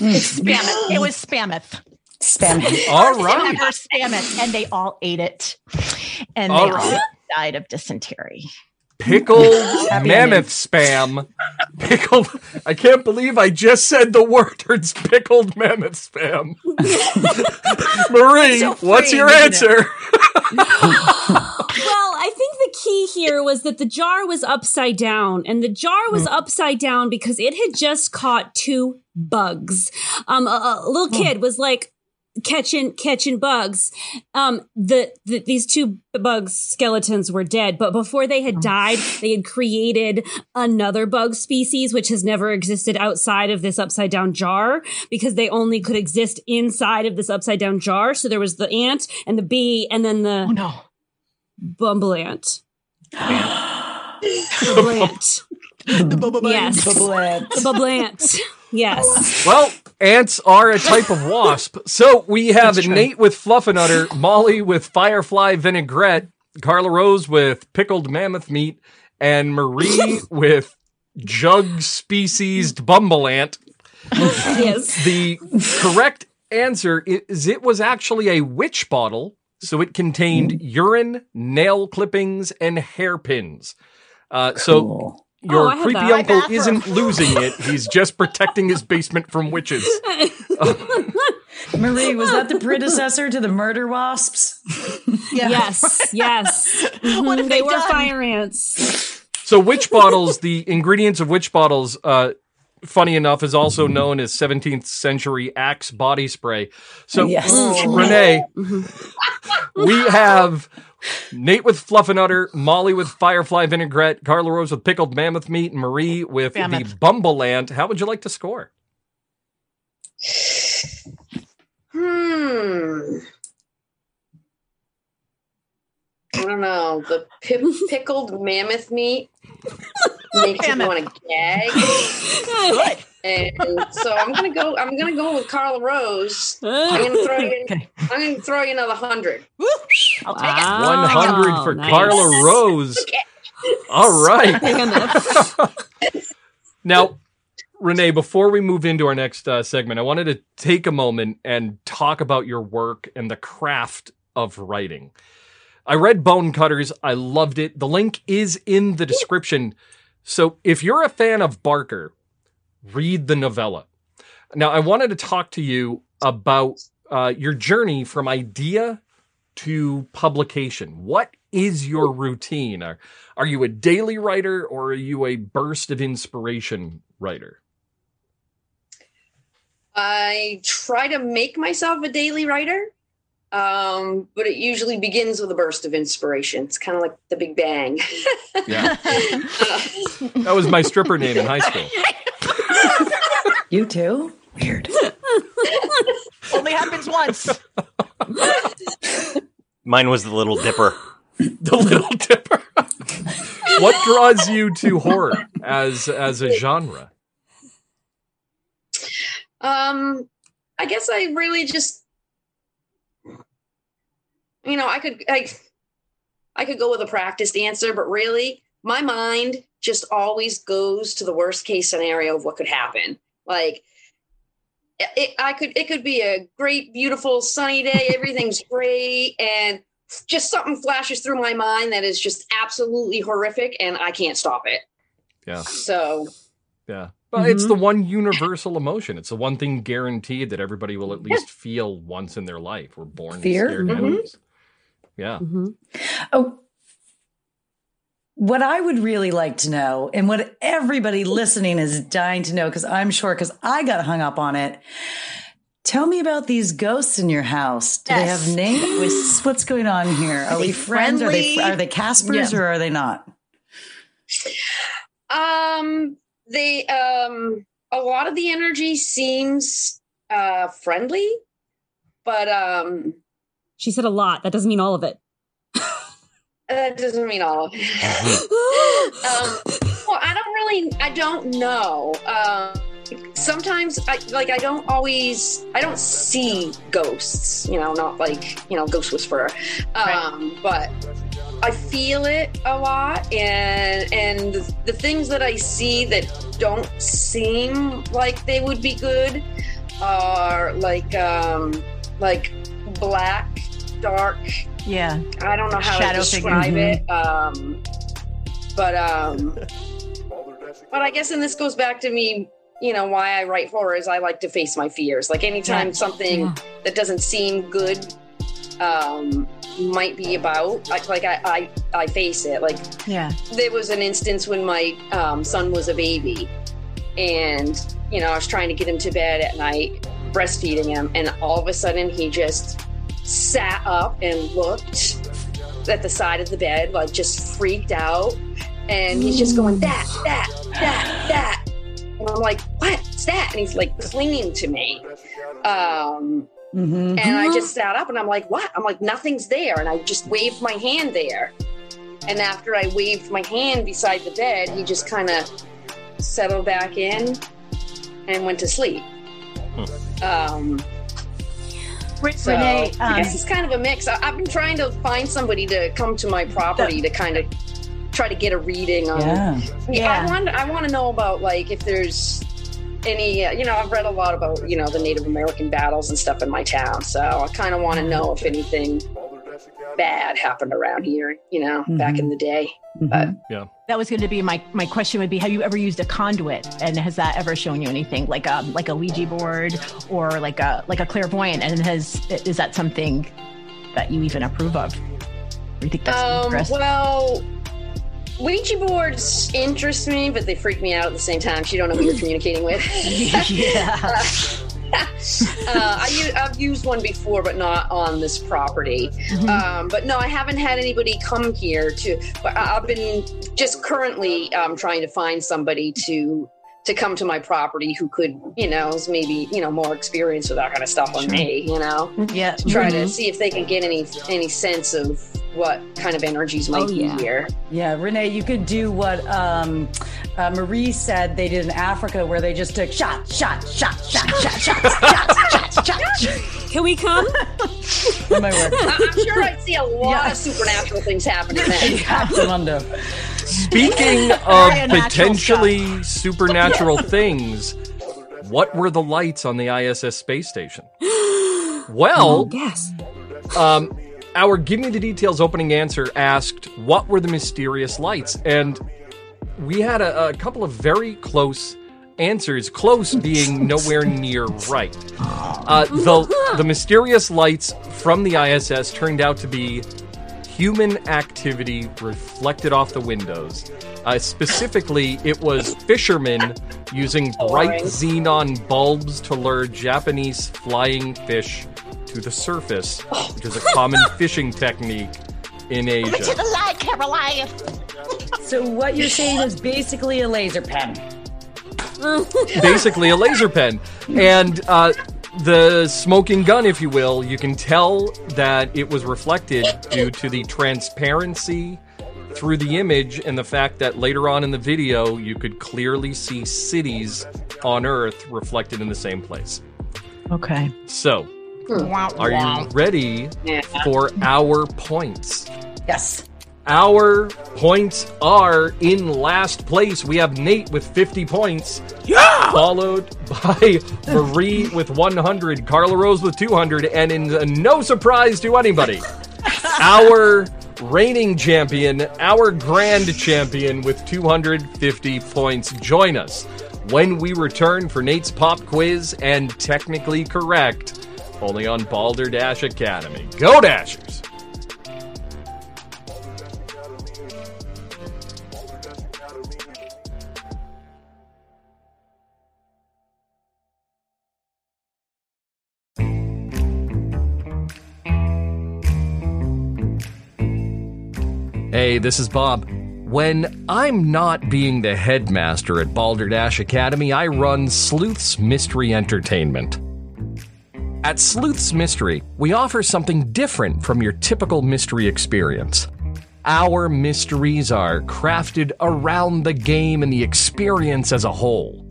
It's spammoth. It was spammoth. Spam. All First right. ever spammoth. And they all ate it. And they All all right. died of dysentery. Pickled mammoth spam. Pickled. I can't believe I just said the words pickled mammoth spam. Marie, So what's your answer? Well, I think the key here was that the jar was upside down, and the jar was upside down because it had just caught two bugs. Um, a, a little kid was like catching catching bugs. Um, the, the these two bugs skeletons were dead, but before they had died, they had created another bug species which has never existed outside of this upside down jar because they only could exist inside of this upside down jar. So there was the ant and the bee, and then the Oh no. Bumbleant. Bumbleant. yes. Bubblehead. The Bumbleant. Yes. Well, ants are a type of wasp. So we have That's true. Nate with Fluffernutter, Molly with Firefly vinaigrette, Carla Rose with pickled mammoth meat, and Marie with jug species bumbleant. Yes. The correct answer is it was actually a witch bottle, so it contained urine, nail clippings, and hairpins. Uh, So Cool. Your Oh, creepy that. Uncle bathroom. isn't losing it; he's just protecting his basement from witches. Marie, was that the predecessor to the murder wasps? Yeah. Yes. Yes. What Mhm, have they they were done? fire ants. So witch bottles, the ingredients of witch bottles, uh, funny enough, is also known as 17th century Axe body spray. So Yes. Mm, mm-hmm. Renee, mm-hmm. we have Nate with Fluffernutter, Molly with Firefly vinaigrette, Carla Rose with pickled mammoth meat, and Marie with the Mammoth. Bumbleland. How would you like to score? Hmm. I don't know. The pip- pickled mammoth meat makes you Mammoth. want to gag. Good. And so I'm gonna go. I'm gonna go with Carla Rose. I'm gonna throw you. Okay. I'm gonna throw you another hundred. I'll take it. Wow. 100 for nice. Carla Rose. All right. Now, Renee, before we move into our next uh, segment, I wanted to take a moment and talk about your work and the craft of writing. I read Bone Cutters. I loved it. The link is in the description. So if you're a fan of Barker, read the novella. Now, I wanted to talk to you about uh, your journey from idea to publication. What is your routine? Are, are you a daily writer or are you a burst of inspiration writer? I try to make myself a daily writer, um, but it usually begins with a burst of inspiration. It's kind of like the Big Bang. Yeah. Uh, That was my stripper name in high school. You too? Weird. Only happens once. Mine was the Little Dipper. The Little Dipper. what draws you to horror as as a genre? Um, I guess I really just you know, I could I, I could go with a practiced answer, but really, my mind just always goes to the worst case scenario of what could happen. Like, it, I could it could be a great, beautiful, sunny day. Everything's great, and just something flashes through my mind that is just absolutely horrific, and I can't stop it. Yeah. So Yeah. But it's the one universal emotion. It's the one thing guaranteed that everybody will at least feel once in their life. We're born Fear? scared Mhm. animals. Yeah. Oh, what I would really like to know, and what everybody listening is dying to know, because I'm sure, because I got hung up on it. Tell me about these ghosts in your house. Do they have names? What's going on here? Are, Are we they friends? Are they friendly? are they Caspers Yeah. or are they not? Um, they um a lot of the energy seems uh friendly, but um She said a lot. That doesn't mean all of it. that doesn't mean all of it. um well, I don't really I don't know. Um sometimes I like I don't always I don't see ghosts, you know, not like, you know, ghost whisperer. Um but I feel it a lot, and and the, the things that I see that don't seem like they would be good are like um like black, dark. Yeah. I don't know how Shadow to figure. describe it. Um, but um, but I guess and this goes back to me. You know why I write horror is I like to face my fears. Like anytime Yeah. something Yeah. that doesn't seem good um might be about like, like I, I i face it like Yeah. there was an instance when my um, son was a baby and you know i was trying to get him to bed at night breastfeeding him and all of a sudden he just sat up and looked at the side of the bed like just freaked out and he's just going that that that that and i'm like what's that and he's like clinging to me um Mm-hmm. and I just sat up and I'm like, what? I'm like, nothing's there. And I just waved my hand there. And after I waved my hand beside the bed, he just kind of settled back in and went to sleep. Um, Re- so Renee, I um, guess it's kind of a mix. I, I've been trying to find somebody to come to my property to kind of try to get a reading on. Yeah. Yeah, I want I want to know about like if there's any uh, you know I've read a lot about you know the Native American battles and stuff in my town, so I kind of want to know if anything bad happened around here, you know, back in the day. But yeah, that was going to be my my question would be have you ever used a conduit and has that ever shown you anything like a like a ouija board or like a like a clairvoyant and has is that something that you even approve of or you think that's um, dangerous? well. Ouija boards interest me, but they freak me out at the same time. 'cause You don't know who you're communicating with. yeah uh, I u- I've used one before, but not on this property. Mm-hmm. Um, but no, I haven't had anybody come here to. But I- I've been just currently um, trying to find somebody to to come to my property who could, you know, is maybe you know more experienced with that kind of stuff than me. You know, yeah To try to see if they can get any any sense of what kind of energies might Oh, be yeah. here. Yeah, Renee, you could do what um, uh, Marie said they did in Africa, where they just took shot, shot, shot, shot, shot, shots, shots, shots, shots. Can we come? That might work. I- I'm sure I'd see a lot Yeah. of supernatural things happening then. Absolundo. Speaking of Very natural potentially supernatural things, what were the lights on the ISS space station? Well, yes. um, our Give Me the Details opening answer asked, What were the mysterious lights? And we had a, a couple of very close answers, close being nowhere near right. Uh, the, the mysterious lights from the ISS turned out to be human activity reflected off the windows. Uh, specifically, it was fishermen using bright xenon bulbs to lure Japanese flying fish to the surface, which is a common fishing technique in Asia. light caroline So what you're saying is basically a laser pen. basically a laser pen. And uh, the smoking gun, if you will, you can tell that it was reflected due to the transparency through the image and the fact that later on in the video you could clearly see cities on Earth reflected in the same place. okay So, Are you ready Yeah. for our points? Yes. Our points are in last place. We have Nate with 50 points. Yeah! Followed by Marie with 100, Carla Rose with 200, and in no surprise to anybody, our reigning champion, our grand champion with 250 points. Join us when we return for Nate's pop quiz and technically correct, only on Balderdash Academy. Go Dashers! Hey, this is Bob. When I'm not being the headmaster at Balderdash Academy, I run Sleuth's Mystery Entertainment. At Sleuth's Mystery, we offer something different from your typical mystery experience. Our mysteries are crafted around the game and the experience as a whole.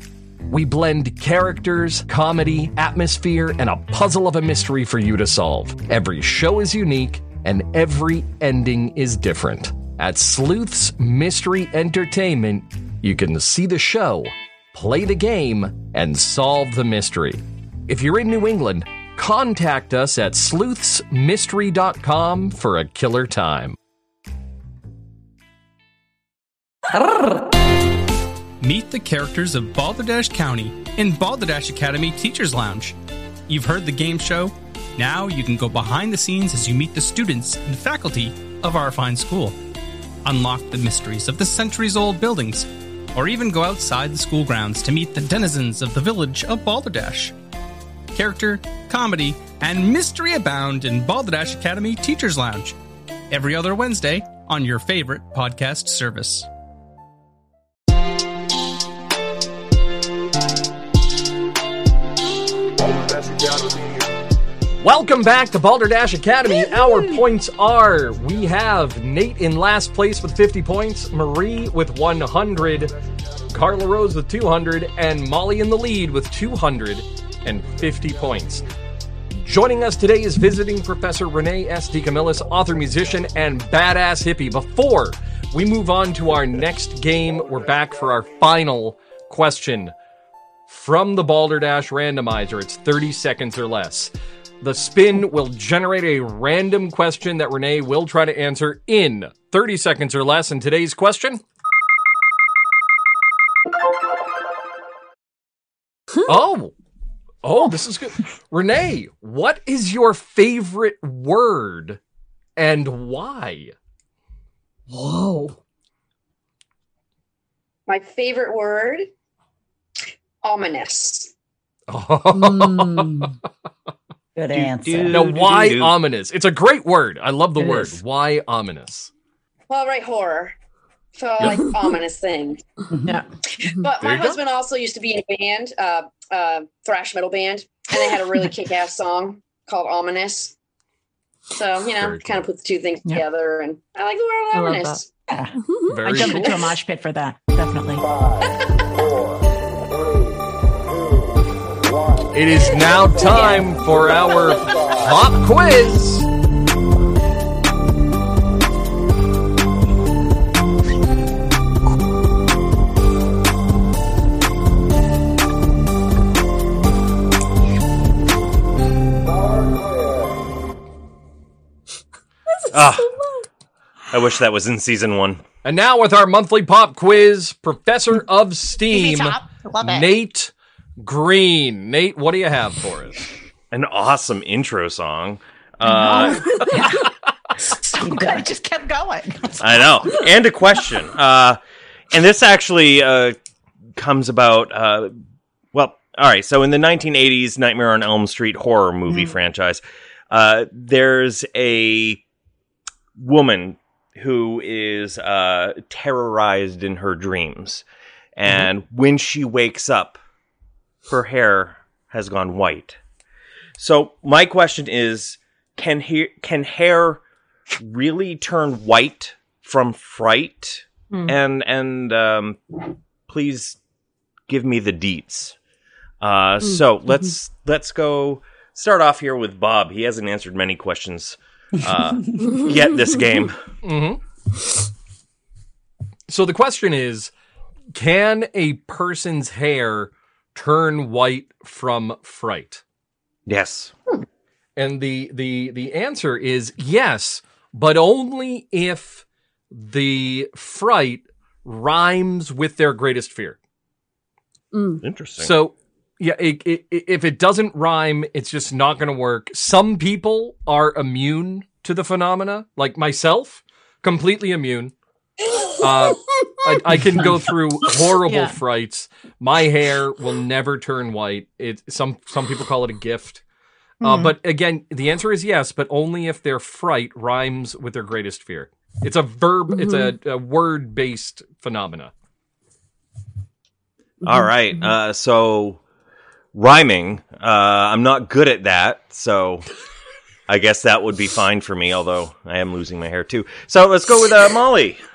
We blend characters, comedy, atmosphere, and a puzzle of a mystery for you to solve. Every show is unique, and every ending is different. At Sleuth's Mystery Entertainment, you can see the show, play the game, and solve the mystery. If you're in New England, contact us at sleuthsmystery.com for a killer time. Meet the characters of Balderdash County in Balderdash Academy Teachers Lounge. You've heard the game show. Now you can go behind the scenes as you meet the students and faculty of our fine school. Unlock the mysteries of the centuries old buildings, or even go outside the school grounds to meet the denizens of the village of Balderdash. Character, comedy, and mystery abound in Balderdash Academy Teachers Lounge. Every other Wednesday on your favorite podcast service. Welcome back to Balderdash Academy. Our points are we have Nate in last place with 50 points, Marie with 100, Carla Rose with 200, and Molly in the lead with 250 points. Joining us today is visiting Professor Renee S. DeCamillis, author, musician, and badass hippie. Before we move on to our next game, we're back for our final question from the Balderdash randomizer. It's 30 seconds or less. The spin will generate a random question that Renee will try to answer in 30 seconds or less. And today's question hmm? Oh, oh, this is good. Renee, what is your favorite word and why? Whoa. My favorite word, ominous. Mm. Good answer. now, why ominous? It's a great word. I love the It word. is. Why ominous? Well, I write horror. So like ominous things. Yeah. But There my you go. husband also used to be in a band, uh, uh, thrash metal band, and they had a really kick-ass song called "Ominous." So you know, Very kind of put the two things Yeah. together, and I like the word love ominous. Yeah. I Very jumped cool. into a mosh pit for that. Definitely. Five, four, three, two, one. It is now time for our pop quiz. Ah, I wish that was in season one. And now with our monthly pop quiz, Professor of Steam, Top. It. Nate Green. Nate, what do you have for us? An awesome intro song. Uh, So good. It just kept going. I know. And a question. Uh, and this actually uh, comes about. Uh, well, all right. So in the 1980s Nightmare on Elm Street horror movie franchise, uh, there's a woman who is uh, terrorized in her dreams, and when she wakes up, her hair has gone white. So my question is: Can he- can hair really turn white from fright? Hmm. And and um, please give me the deets. Uh, so let's let's go start off here with Bob. He hasn't answered many questions uh, yet this game. So the question is can a person's hair turn white from fright? Yes. And the the the answer is yes, but only if the fright rhymes with their greatest fear. Interesting. So yeah, it, it, it- if it doesn't rhyme, it's just not going to work. Some people are immune to the phenomena, like myself, completely immune. Uh, I, I can go through horrible Yeah. frights. My hair will never turn white. It some some people call it a gift. Uh, but again, the answer is yes, but only if their fright rhymes with their greatest fear. It's a verb. It's a, a word based phenomena. All right. Uh, so rhyming. Uh, I'm not good at that, so I guess that would be fine for me. Although I am losing my hair too. So let's go with uh, Molly.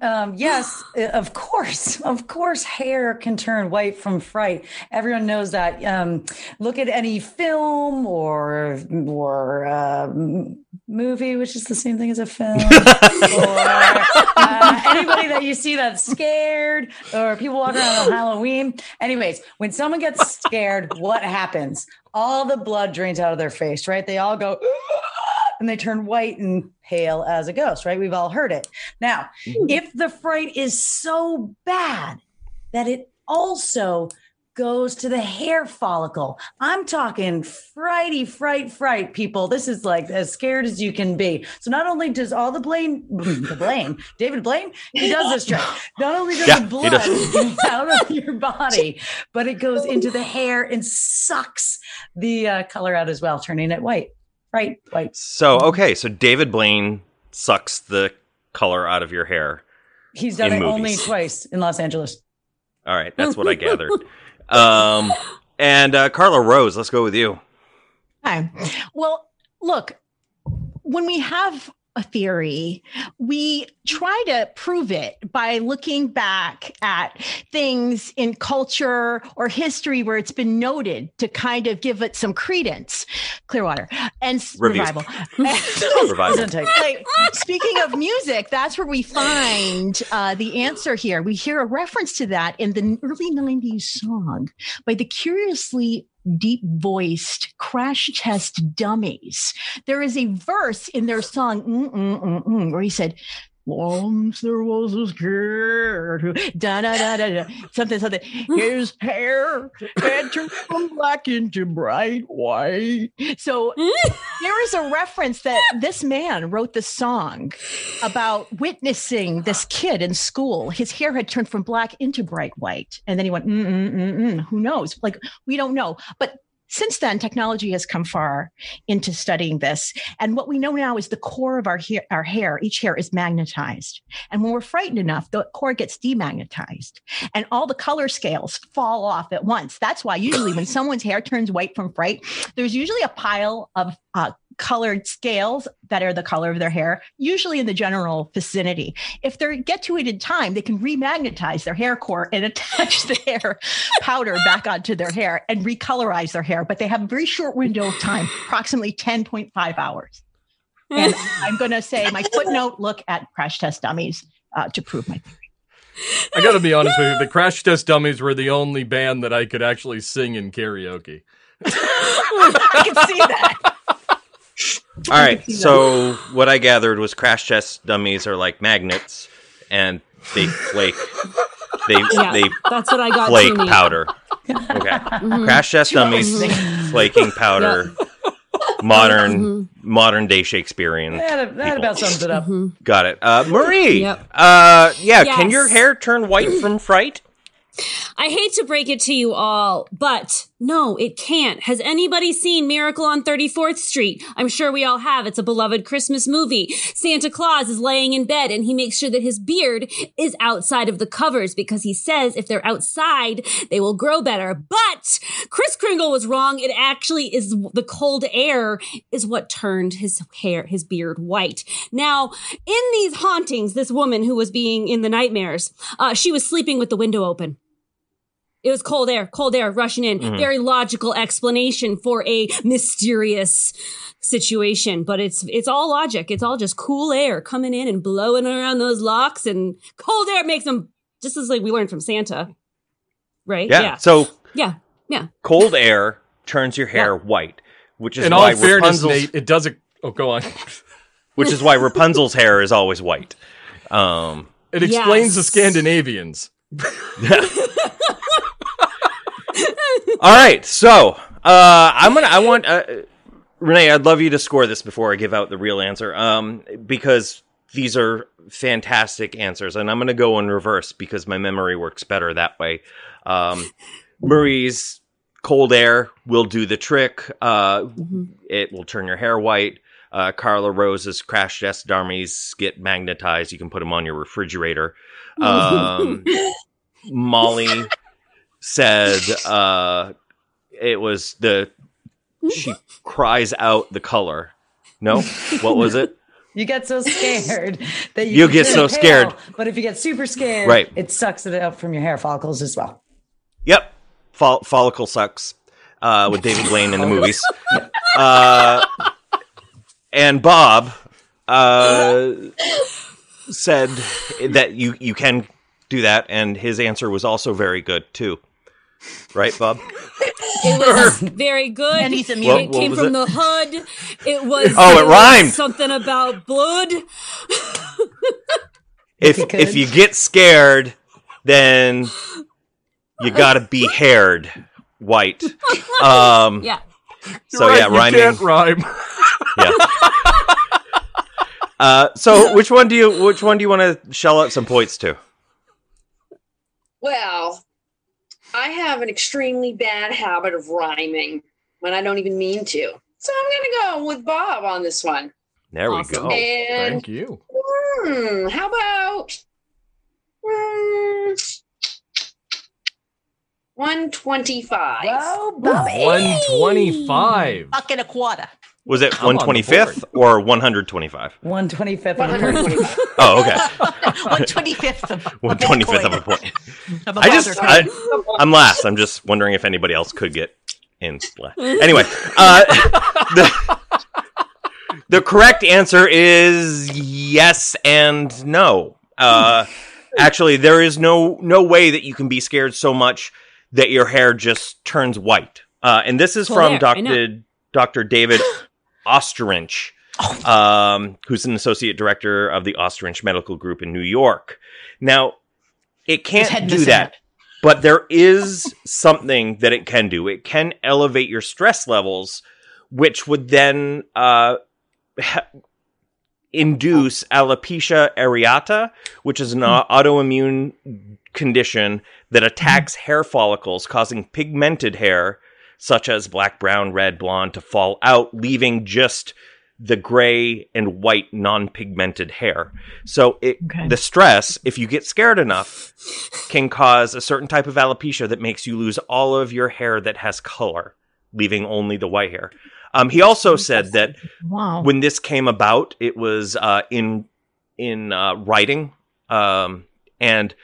Um, yes, uh, of course, of course, hair can turn white from fright. Everyone knows that. Um, look at any film or or uh, m- movie, which is the same thing as a film, or uh, anybody that you see that's scared, or people walking around on Halloween. Anyways, when someone gets scared, what happens? All the blood drains out of their face, right? They all go. And they turn white and pale as a ghost, right? We've all heard it. Now, if the fright is so bad that it also goes to the hair follicle, I'm talking frighty, fright, fright, people. This is like as scared as you can be. So not only does all the blame, the blame, David Blaine, he does this trick. Not only does Yeah, the blood does. out of your body, but it goes into the hair and sucks the uh, color out as well, turning it white. Right, white. So okay. So David Blaine sucks the color out of your hair. He's done In it only twice in Los Angeles. All right. That's what I gathered. Um, and uh, Carla Rose. Let's go with you. Hi. Well, look, when we have a theory, we try to prove it by looking back at things in culture or history where it's been noted to kind of give it some credence. Clearwater and Reviews. revival. Revival. Like, speaking of music, that's where we find uh, the answer here. We hear a reference to that in the early 90s song by the curiously deep voiced Crash Test Dummies. There is a verse in their song mm, mm, mm, where he said, once there was a scared who da da da da da something something. His hair had turned from black into bright white. So there is a reference that this man wrote the song about witnessing this kid in school. His hair had turned from black into bright white, and then he went, mm, mm, mm, mm. "Who knows? Like we don't know." But since then, technology has come far into studying this, and what we know now is the core of our hair, our hair, each hair is magnetized, and when we're frightened enough, the core gets demagnetized, and all the color scales fall off at once. That's why usually when someone's hair turns white from fright, there's usually a pile of uh, colored scales that are the color of their hair, usually in the general vicinity. If they get to it in time, they can remagnetize their hair core and attach the hair powder back onto their hair and recolorize their hair. But they have a very short window of time, approximately 10.5 hours. And I'm going to say my footnote look at crash test dummies uh, to prove my theory. I got to be honest with you. The Crash Test Dummies were the only band that I could actually sing in karaoke. I can see that. All right. So what I gathered was crash test dummies are like magnets, and they flake. They Yeah, they that's what I got. flake too, Nate. powder. Okay. Crash test dummies, flaking powder. Modern modern day Shakespearean. That, that about sums it up. Got it. Uh, Marie. Yep. Uh, yeah. Can your hair turn white from fright? I hate to break it to you all, but no, it can't. Has anybody seen Miracle on 34th Street? I'm sure we all have. It's a beloved Christmas movie. Santa Claus is laying in bed and he makes sure that his beard is outside of the covers because he says if they're outside, they will grow better. But Kris Kringle was wrong. It actually is the cold air is what turned his hair, his beard white. Now, in these hauntings, this woman who was being in the nightmares, uh, she was sleeping with the window open. It was cold air, cold air rushing in. Mhm. Very logical explanation for a mysterious situation, but it's it's all logic. It's all just cool air coming in and blowing around those locks, and cold air makes them just as like we learned from Santa, right? Yeah. So yeah, yeah. cold air turns your hair white, which is In why all fairness, Rapunzel's, Nate, it doesn't. Oh, go on. which is why Rapunzel's hair is always white. Um, It explains the Yes. Scandinavians. all right, so uh, I'm gonna. I want uh, Renee. I'd love you to score this before I give out the real answer, um, because these are fantastic answers, and I'm gonna go in reverse because my memory works better that way. Um, Marie's cold air will do the trick. Uh, It will turn your hair white. Uh, Carla Rose's crash test dummies get magnetized. You can put them on your refrigerator. Um, Molly said uh, it was the she cries out the color. No, what was it? You get so scared that you, You get so pale, scared. But if you get super scared, Right. it sucks it out from your hair follicles as well. Yep, Fol- follicle sucks uh, with David Blaine in the movies. Uh, and Bob uh, said that you you can do that, and his answer was also very good too. Right, Bob? It was very good. And he's a It. What- what came from it? the hood. It was. Oh, it was rhymed. Something about blood. If you if you get scared, then you gotta be haired white. Um, Yeah. So You're yeah, right, you rhyming. can't rhyme. Yeah. Uh, so which one do you which one do you want to shell out some points to? Well, I have an extremely bad habit of rhyming when I don't even mean to. So I'm going to go with Bob on this one. There Awesome. we go. and Thank you. hmm, how about hmm, 125? Whoa, Bobby. 125. Buck and a quarter. Was it I'm on 125th or 125? 125th. Oh, okay. One twenty fifth of 125th of a point. Of a I just. I, I'm last. I'm just wondering if anybody else could get in last. Anyway, uh, the, the correct answer is yes and no. Uh, actually, there is no no way that you can be scared so much that your hair just turns white. Uh, and this is Cool from Doctor I know. David Orentreich, um, who's an associate director of the Orentreich Medical Group in New York. Now, it can't do that, but there is something that it can do. It can elevate your stress levels, which would then uh, ha- induce alopecia areata, which is an au- autoimmune condition that attacks hair follicles, causing pigmented hair, such as black, brown, red, blonde, to fall out, leaving just the gray and white non-pigmented hair. So it Okay. the stress, if you get scared enough, can cause a certain type of alopecia that makes you lose all of your hair that has color, leaving only the white hair. Um, he also said that Wow. when this came about, it was uh, in in uh, writing, um, and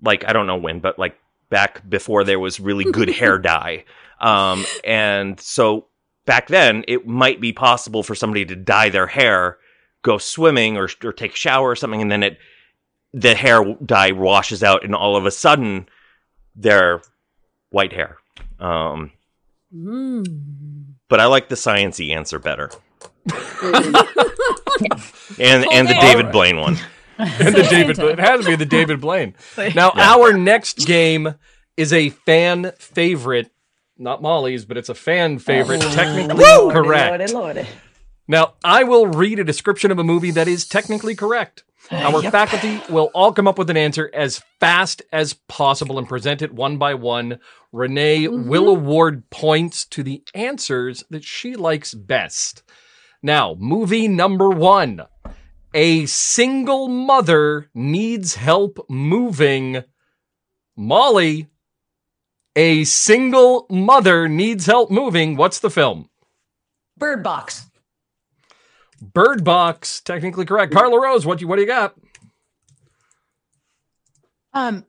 like I don't know when, but like back before there was really good hair dye, um, and so back then it might be possible for somebody to dye their hair, go swimming or or take a shower or something, and then it the hair dye washes out, and all of a sudden they're white hair. Um, Mm. but I like the sciency answer better. and and the. David Blaine one. And the David, it has to be the David Blaine. Now, our next game is a fan favorite, not Molly's, but it's a fan favorite, technically Lordy, correct. Now, I will read a description of a movie that is technically correct. Our faculty will all come up with an answer as fast as possible and present it one by one. Renee will award points to the answers that she likes best. Now, movie number one. A single mother needs help moving. Molly, a single mother needs help moving. What's the film? Bird box. Bird Box, technically correct. Carla Rose, what do you what do you got? Um,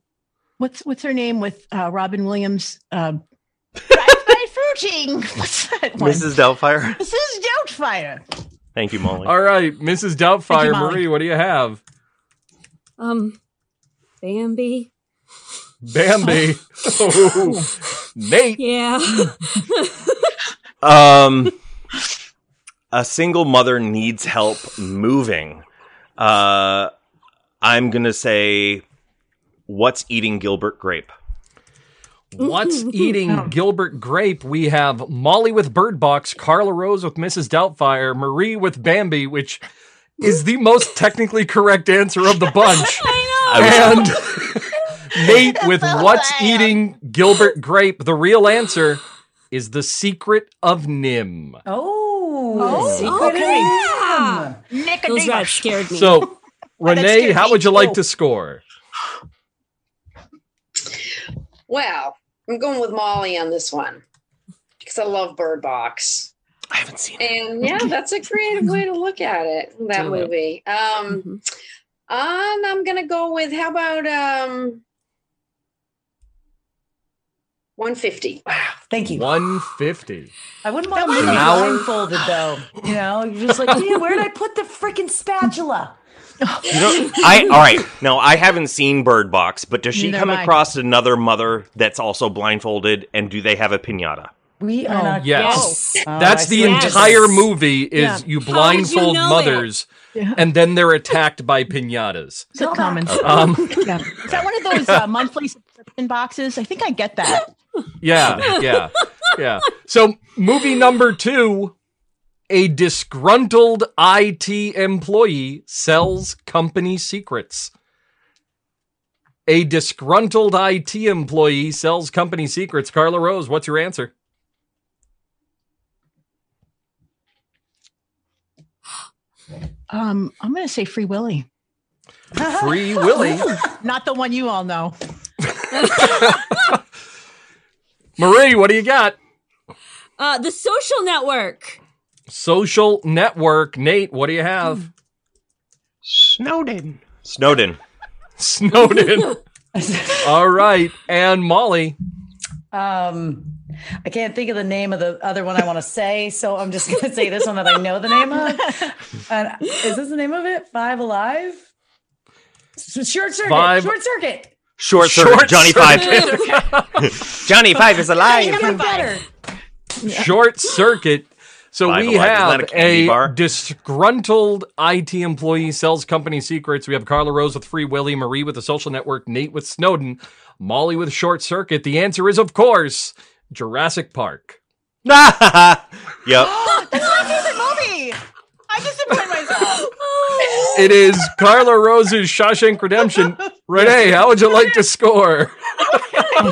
what's what's her name with uh, Robin Williams? Uh, Drive-by fruiting. What's that one? Mrs. Doubtfire. Mrs. Doubtfire. Thank you, Molly. All right, Mrs. Doubtfire, Molly. Marie, what do you have? Um, Bambi. Bambi. Oh, Nate. Yeah. Um, a single mother needs help moving. Uh, I'm gonna say, what's eating Gilbert Grape? What's eating Gilbert Grape? We have Molly with Bird Box, Carla Rose with Mrs. Doubtfire, Marie with Bambi, which is the most technically correct answer of the bunch. I know. and Nate with What's Eating Gilbert Grape. The real answer is The Secret of NIMH. Oh, secret okay. of him. Those rats scared me. So, Renee, how would you like to score? Well, I'm going with Molly on this one because I love Bird Box. I haven't seen it. And yeah, that's a creative way to look at it, that Do it. movie. Um, Mhm. and I'm going to go with how about um, 150? Thank you. 150. I wouldn't want to That be was- An hour? blindfolded though. You know, you're just like, yeah, where did I put the freaking spatula? You know, I all right. Now I haven't seen Bird Box, but does she Neither come have I. across another mother that's also blindfolded, and do they have a pinata? We are Oh, not. Yes. Oh, That's I the see. Yes. entire movie is Yeah. you How would you blindfold know mothers Yeah. and then they're attacked by pinatas. Sitcoms. Um, Yeah. Is that one of those uh, monthly subscription boxes? I think I get that. Yeah, yeah, yeah. So, movie number two a disgruntled IT employee sells company secrets. A disgruntled IT employee sells company secrets. Carla Rose, what's your answer? Um, I'm going to say Free Willy. Free Willy. Not the one you all know. Marie, what do you got? Uh, the social network. Social network. Nate, what do you have? Snowden. Snowden. Snowden. All right. And Molly. Um, I can't think of the name of the other one I want to say, so I'm just going to say this one that I know the name of. And is this the name of it? Five Alive? Short circuit. Five- Short circuit. Short circuit. Johnny. Five. Johnny Five is alive. Short circuit. So Five we Alive, have a a, disgruntled IT employee sells company secrets. We have Carla Rose with Free Willy, Marie with the social network, Nate with Snowden, Molly with short circuit. The answer is, of course, Jurassic Park. yep. That's my favorite movie. I disappoint myself. It is Carla Rose's Shawshank Redemption. Renee, how would you like to score? I'm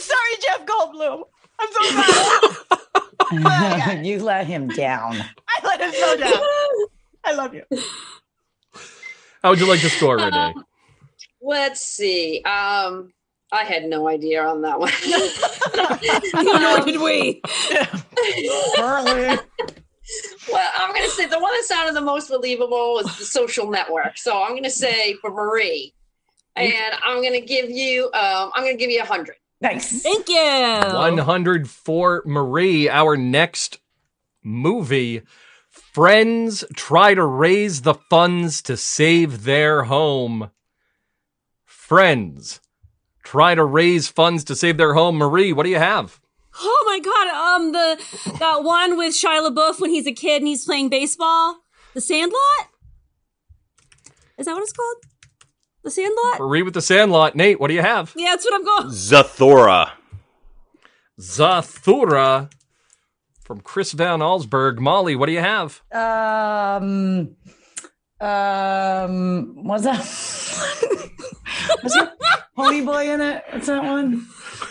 sorry, Jeff Goldblum. I'm so sorry. you let him down. I let him so down. I love you. How would you like to score, Renee? Let's see. Um, I had no idea on that one. Nor did we. Well, I'm going to say the one that sounded the most believable was the social network. So I'm going to say for Marie, and I'm going to give you, um, I'm going to give you a hundred. Nice. Thank you. 100 for Marie. Our next movie Friends try to raise the funds to save their home. Friends try to raise funds to save their home. Marie, what do you have? Oh my god, um the that one with Shia LaBeouf when he's a kid and he's playing baseball? The Sandlot? Is that what it's called? The Sandlot? Marie with the Sandlot. Nate, what do you have? Yeah, that's what I'm going. Zathura. Zathura from Chris Van Allsburg. Molly, what do you have? Um, um, what's that? Was there Pony Boy in it? What's that one?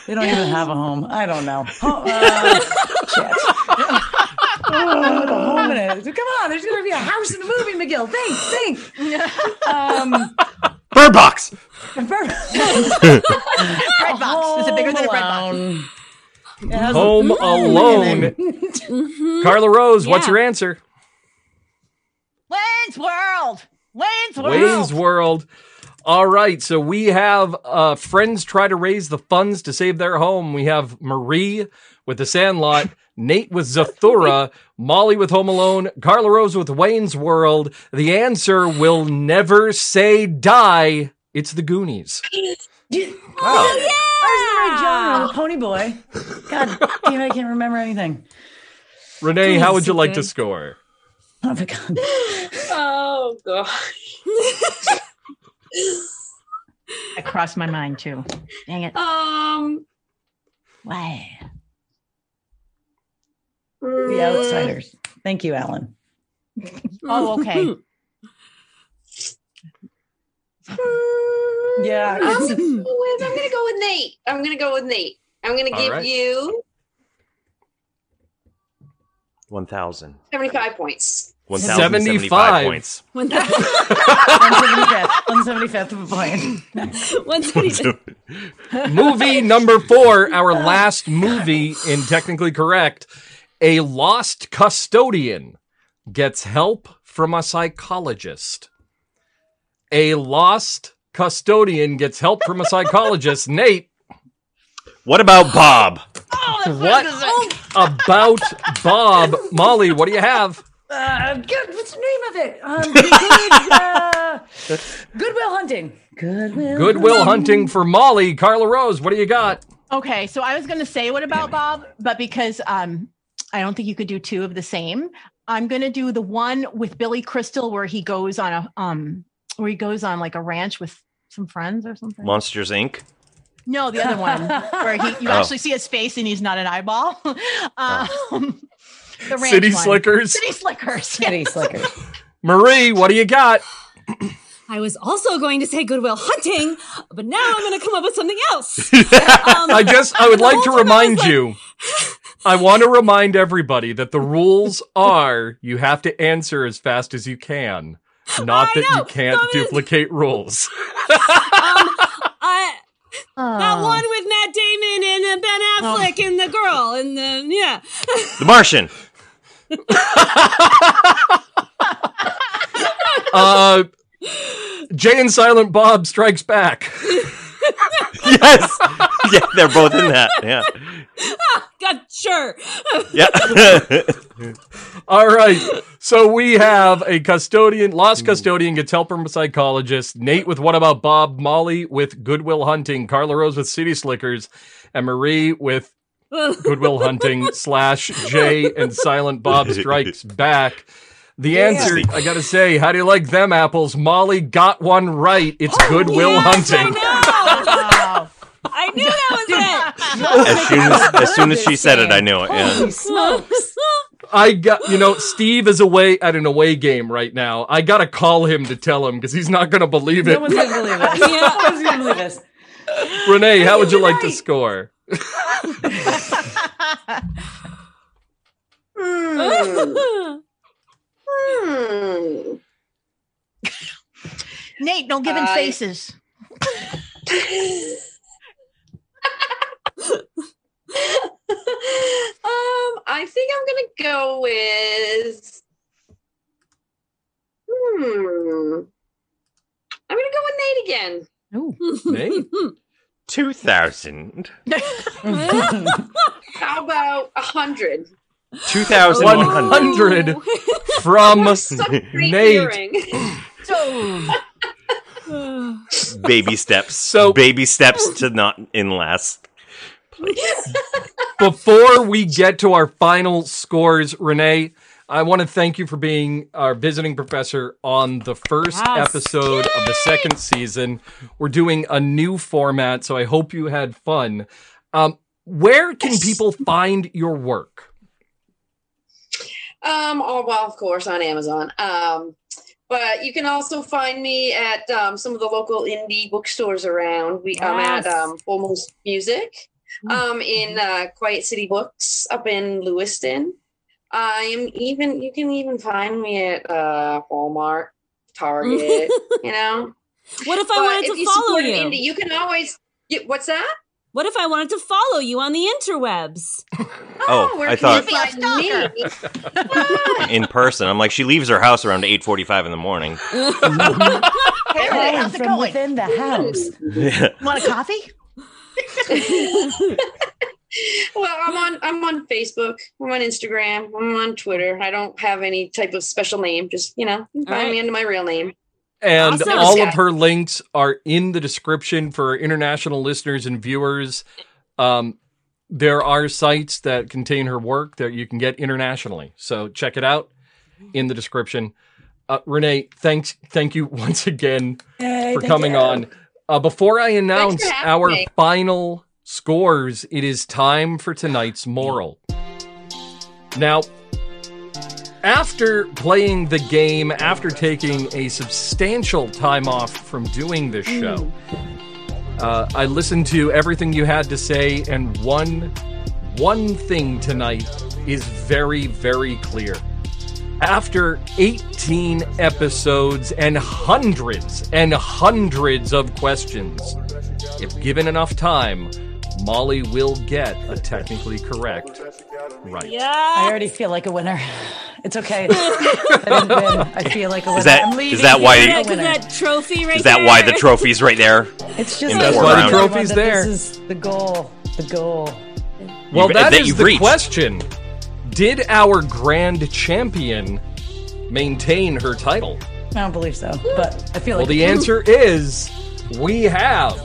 They don't even have a home. I don't know. Ho- uh, shit. Oh, the home in it. Come on, there's gonna be a house in the movie, McGill. Think, think. Um, Bird Box. Red box. Is it bigger than a red box? Alone. It has a- Home Alone. Carla Rose, what's your answer? Wayne's World. Wayne's World. Wayne's World. All right, so we have uh, friends try to raise the funds to save their home. We have Marie with The Sandlot, Nate with Zathura, Molly with Home Alone, Carla Rose with Wayne's World. The answer will never say die. It's the Goonies. Oh, yeah! Ours is the right genre, the Pony Boy. God damn, it, I can't remember anything. Renee, how would you so like to score? Oh my god. Oh god. That crossed my mind too. Dang it. Um. Why? The Outsiders. Thank you, Alan. Oh, okay. Yeah, I'm gonna, go with, I'm gonna go with Nate. I'm gonna go with Nate. I'm gonna All give right. you 1,000. 75 points. 1,075 points. When that, 175th, 175th of a point. when somebody- movie number four, our last movie in technically correct. A lost custodian gets help from a psychologist. A lost custodian gets help from a psychologist. Nate, What about Bob? what about Bob? Molly, what do you have? Uh, good. What's the name of it? Um, good, uh, Goodwill Hunting. Goodwill. Goodwill Hunting for Molly. Carla Rose, what do you got? Okay, so I was going to say what about Bob, but because um, I don't think you could do two of the same, I'm going to do the one with Billy Crystal where he goes on a um, where he goes on like a ranch with some friends or something. Monsters Inc. No, the other one where he you Oh. actually see his face and he's not an eyeball. um, the City one. Slickers. City Slickers. City Slickers. Marie, what do you got? I was also going to say Goodwill Hunting, but now I'm going to come up with something else. I just, I would like to remind like- you. I want to remind everybody that the rules are you have to answer as fast as you can, not that you can't No, duplicate rules. Um, I, that Oh. one with Matt Damon and uh, Ben Affleck and the girl and the yeah. The Martian. Uh, Jay and Silent Bob Strikes Back. yes. Yeah, they're both in that. Yeah. God, sure. Yeah. All right. So we have a custodian, lost custodian gets help from a psychologist. Nate with What About Bob? Molly with Goodwill Hunting. Carla Rose with City Slickers. And Marie with Goodwill Hunting slash Jay and Silent Bob Strikes Back. The answer, I gotta say, how do you like them apples? Molly got one right. It's oh, Goodwill Yes, Hunting. I know. Wow. I knew that was it. as soon as, as soon as she said it, I knew it. Yeah. Holy smokes. I got, you know, Steve is away at an away game right now. I gotta call him to tell him because he's not gonna believe it. No one's going to believe this. Yeah. No one's going to believe this. Renee, how would you like to score? Hmm. Nate, don't give him I- faces. um, I think I'm gonna go with. Hmm. I'm gonna go with Nate again. Oh, Nate? 2,000. How about a hundred? 2,100. 100 from Great Nate. Baby steps. So- baby steps to not in last. Before we get to our final scores, Renee, I want to thank you for being our visiting professor on the first Yes. episode of the second season. We're doing a new format, so I hope you had fun. Um, where can people find your work? Um, oh, well, of course, on Amazon. Um, but you can also find me at um, some of the local indie bookstores around. We I'm at Yes. um, Almost Music, um, in uh, Quiet City Books up in Lewiston. I am even. You can even find me at uh, Walmart, Target. you know, What if I But wanted if to you follow support an you? indie, you can always. You, what's that? What if I wanted to follow you on the interwebs? Oh, where I can thought you find me? in person. I'm like, she leaves her house around 8:45 in the morning. Hey, how's it from going? within the house. Want a coffee? Well, I'm on I'm on Facebook. I'm on Instagram. I'm on Twitter. I don't have any type of special name. Just you know, you can find right. me under my real name. And Awesome. all of her links are in the description for international listeners and viewers. Um, there are sites that contain her work that you can get internationally. So check it out in the description. Uh, Renee, thanks, thank you once again Hey, for coming you. on. Uh, before I announce our me. final scores, it is time for tonight's moral. Now, after playing the game, after taking a substantial time off from doing this show, uh, I listened to everything you had to say, and one one thing tonight is very, very clear. After 18 episodes and hundreds and hundreds of questions, if given enough time, Molly will get a technically correct right. Yeah. I already feel like a winner. It's okay. I didn't win. I feel like a winner. that- I'm is leaving that why- here Yeah, a 'cause that trophy right Is that why the trophy's right there? It's just That's why the rounds. trophy's there. This is the goal. The goal. Well, You- that that is the reached. question. Did our grand champion maintain her title? I don't believe so, but I feel like. Well, the answer is we have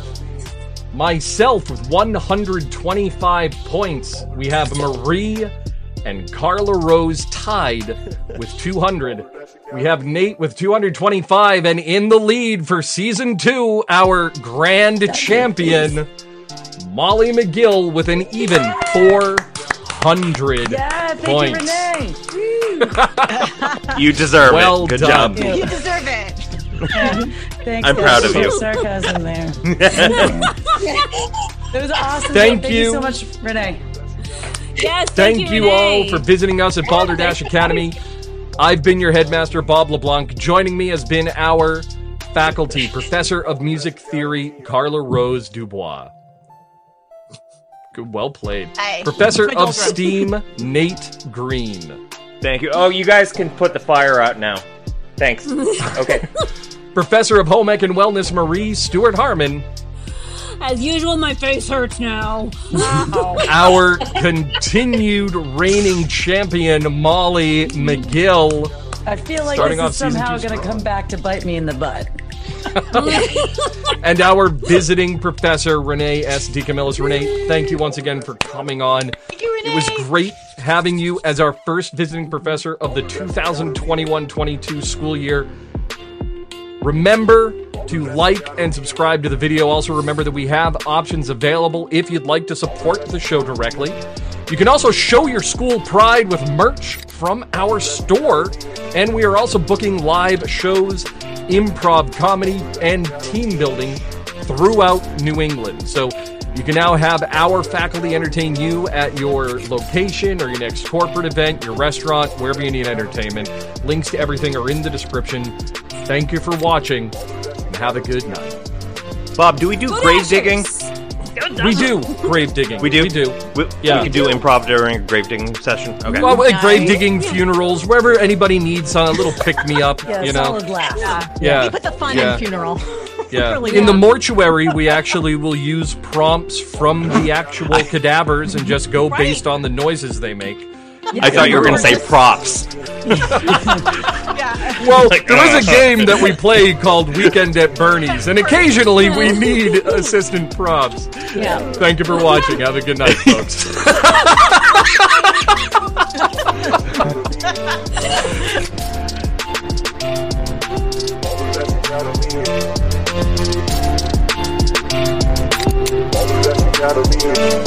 myself with 125 points. We have Marie and Carla Rose tied with 200. We have Nate with 225, and in the lead for season two, our grand champion, Molly McGill, with an even 400 Yeah, points. you, Renee. Woo. You deserve Well it. Good done. job. You deserve it. Thanks. I'm proud of Some you. Sarcasm there. it was awesome. Thank Thank you. you so much, Renee. Yes, Thank, thank, you, all for visiting us at Balderdash Academy. I've been your headmaster, Bob LeBlanc. Joining me has been our faculty, Professor of Music Theory, Carla Rose Dubois. Good, well played. Hey, Professor of. STEAM, Nate Green. Thank you. Oh, you guys can put the fire out now. Thanks. Okay. Professor of Home Ec and Wellness, Marie Stewart Harmon. As usual, my face hurts now. Our continued reigning champion, Molly McGill. I feel like Starting this is somehow going to come back to bite me in the butt. and our visiting professor, Renee S. DeCamillis. Renee, thank you once again for coming on. you, It was great having you as our first visiting professor of the 2021 22 school year. Remember to like and subscribe to the video. Also, remember that we have options available if you'd like to support the show directly. You can also show your school pride with merch from our store. And we are also booking live shows, improv comedy, and team building throughout New England. So you can now have our faculty entertain you at your location or your next corporate event, your restaurant, wherever you need entertainment. Links to everything are in the description. Thank you for watching and have a good night. Bob, do we do Go grave digging? Dashers! We do grave digging. We do. We do. We, Yeah. we could do improv during a grave digging session. Okay. Well, like grave digging, funerals, wherever anybody needs a little pick me up, Yeah, you know. solid laugh. Yeah. You put the fun yeah. in funeral. Yeah. Really in the mortuary, we actually will use prompts from the actual cadavers and just go Right. based on the noises they make. I thought you were going to say props. yeah. Well, there is a uh, game that we play called Weekend at Bernie's, and occasionally we need assistant props. Yeah. Thank you for watching. Have a good night, folks. Balderdash Academy.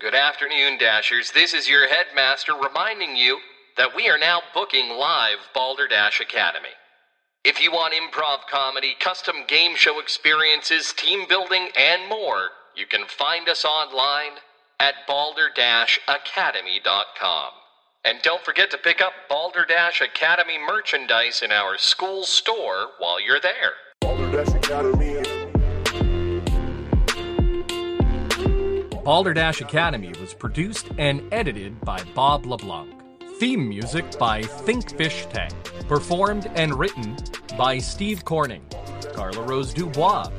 Good afternoon, Dashers. This is your headmaster reminding you that we are now booking live Balderdash Academy. If you want improv comedy, custom game show experiences, team building, and more, you can find us online at balder-academy.com. And don't forget to pick up Balderdash Academy merchandise in our school store while you're there. Balderdash Academy. Balderdash Academy was produced and edited by Bob LeBlanc. Theme music by Thinkfish Tank. Performed and written by Steve Corning, Carla Rose Dubois,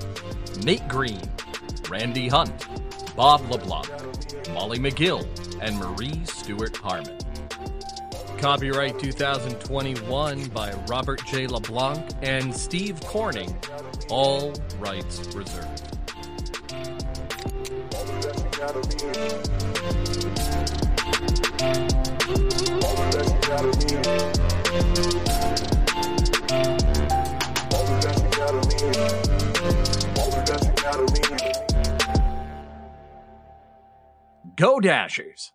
Nate Green, Randy Hunt, Bob LeBlanc, Molly McGill, and Marie Stewart Harmon. Copyright 2021 by Robert J. LeBlanc and Steve Corning. All rights reserved. Balderdash Go Dashers!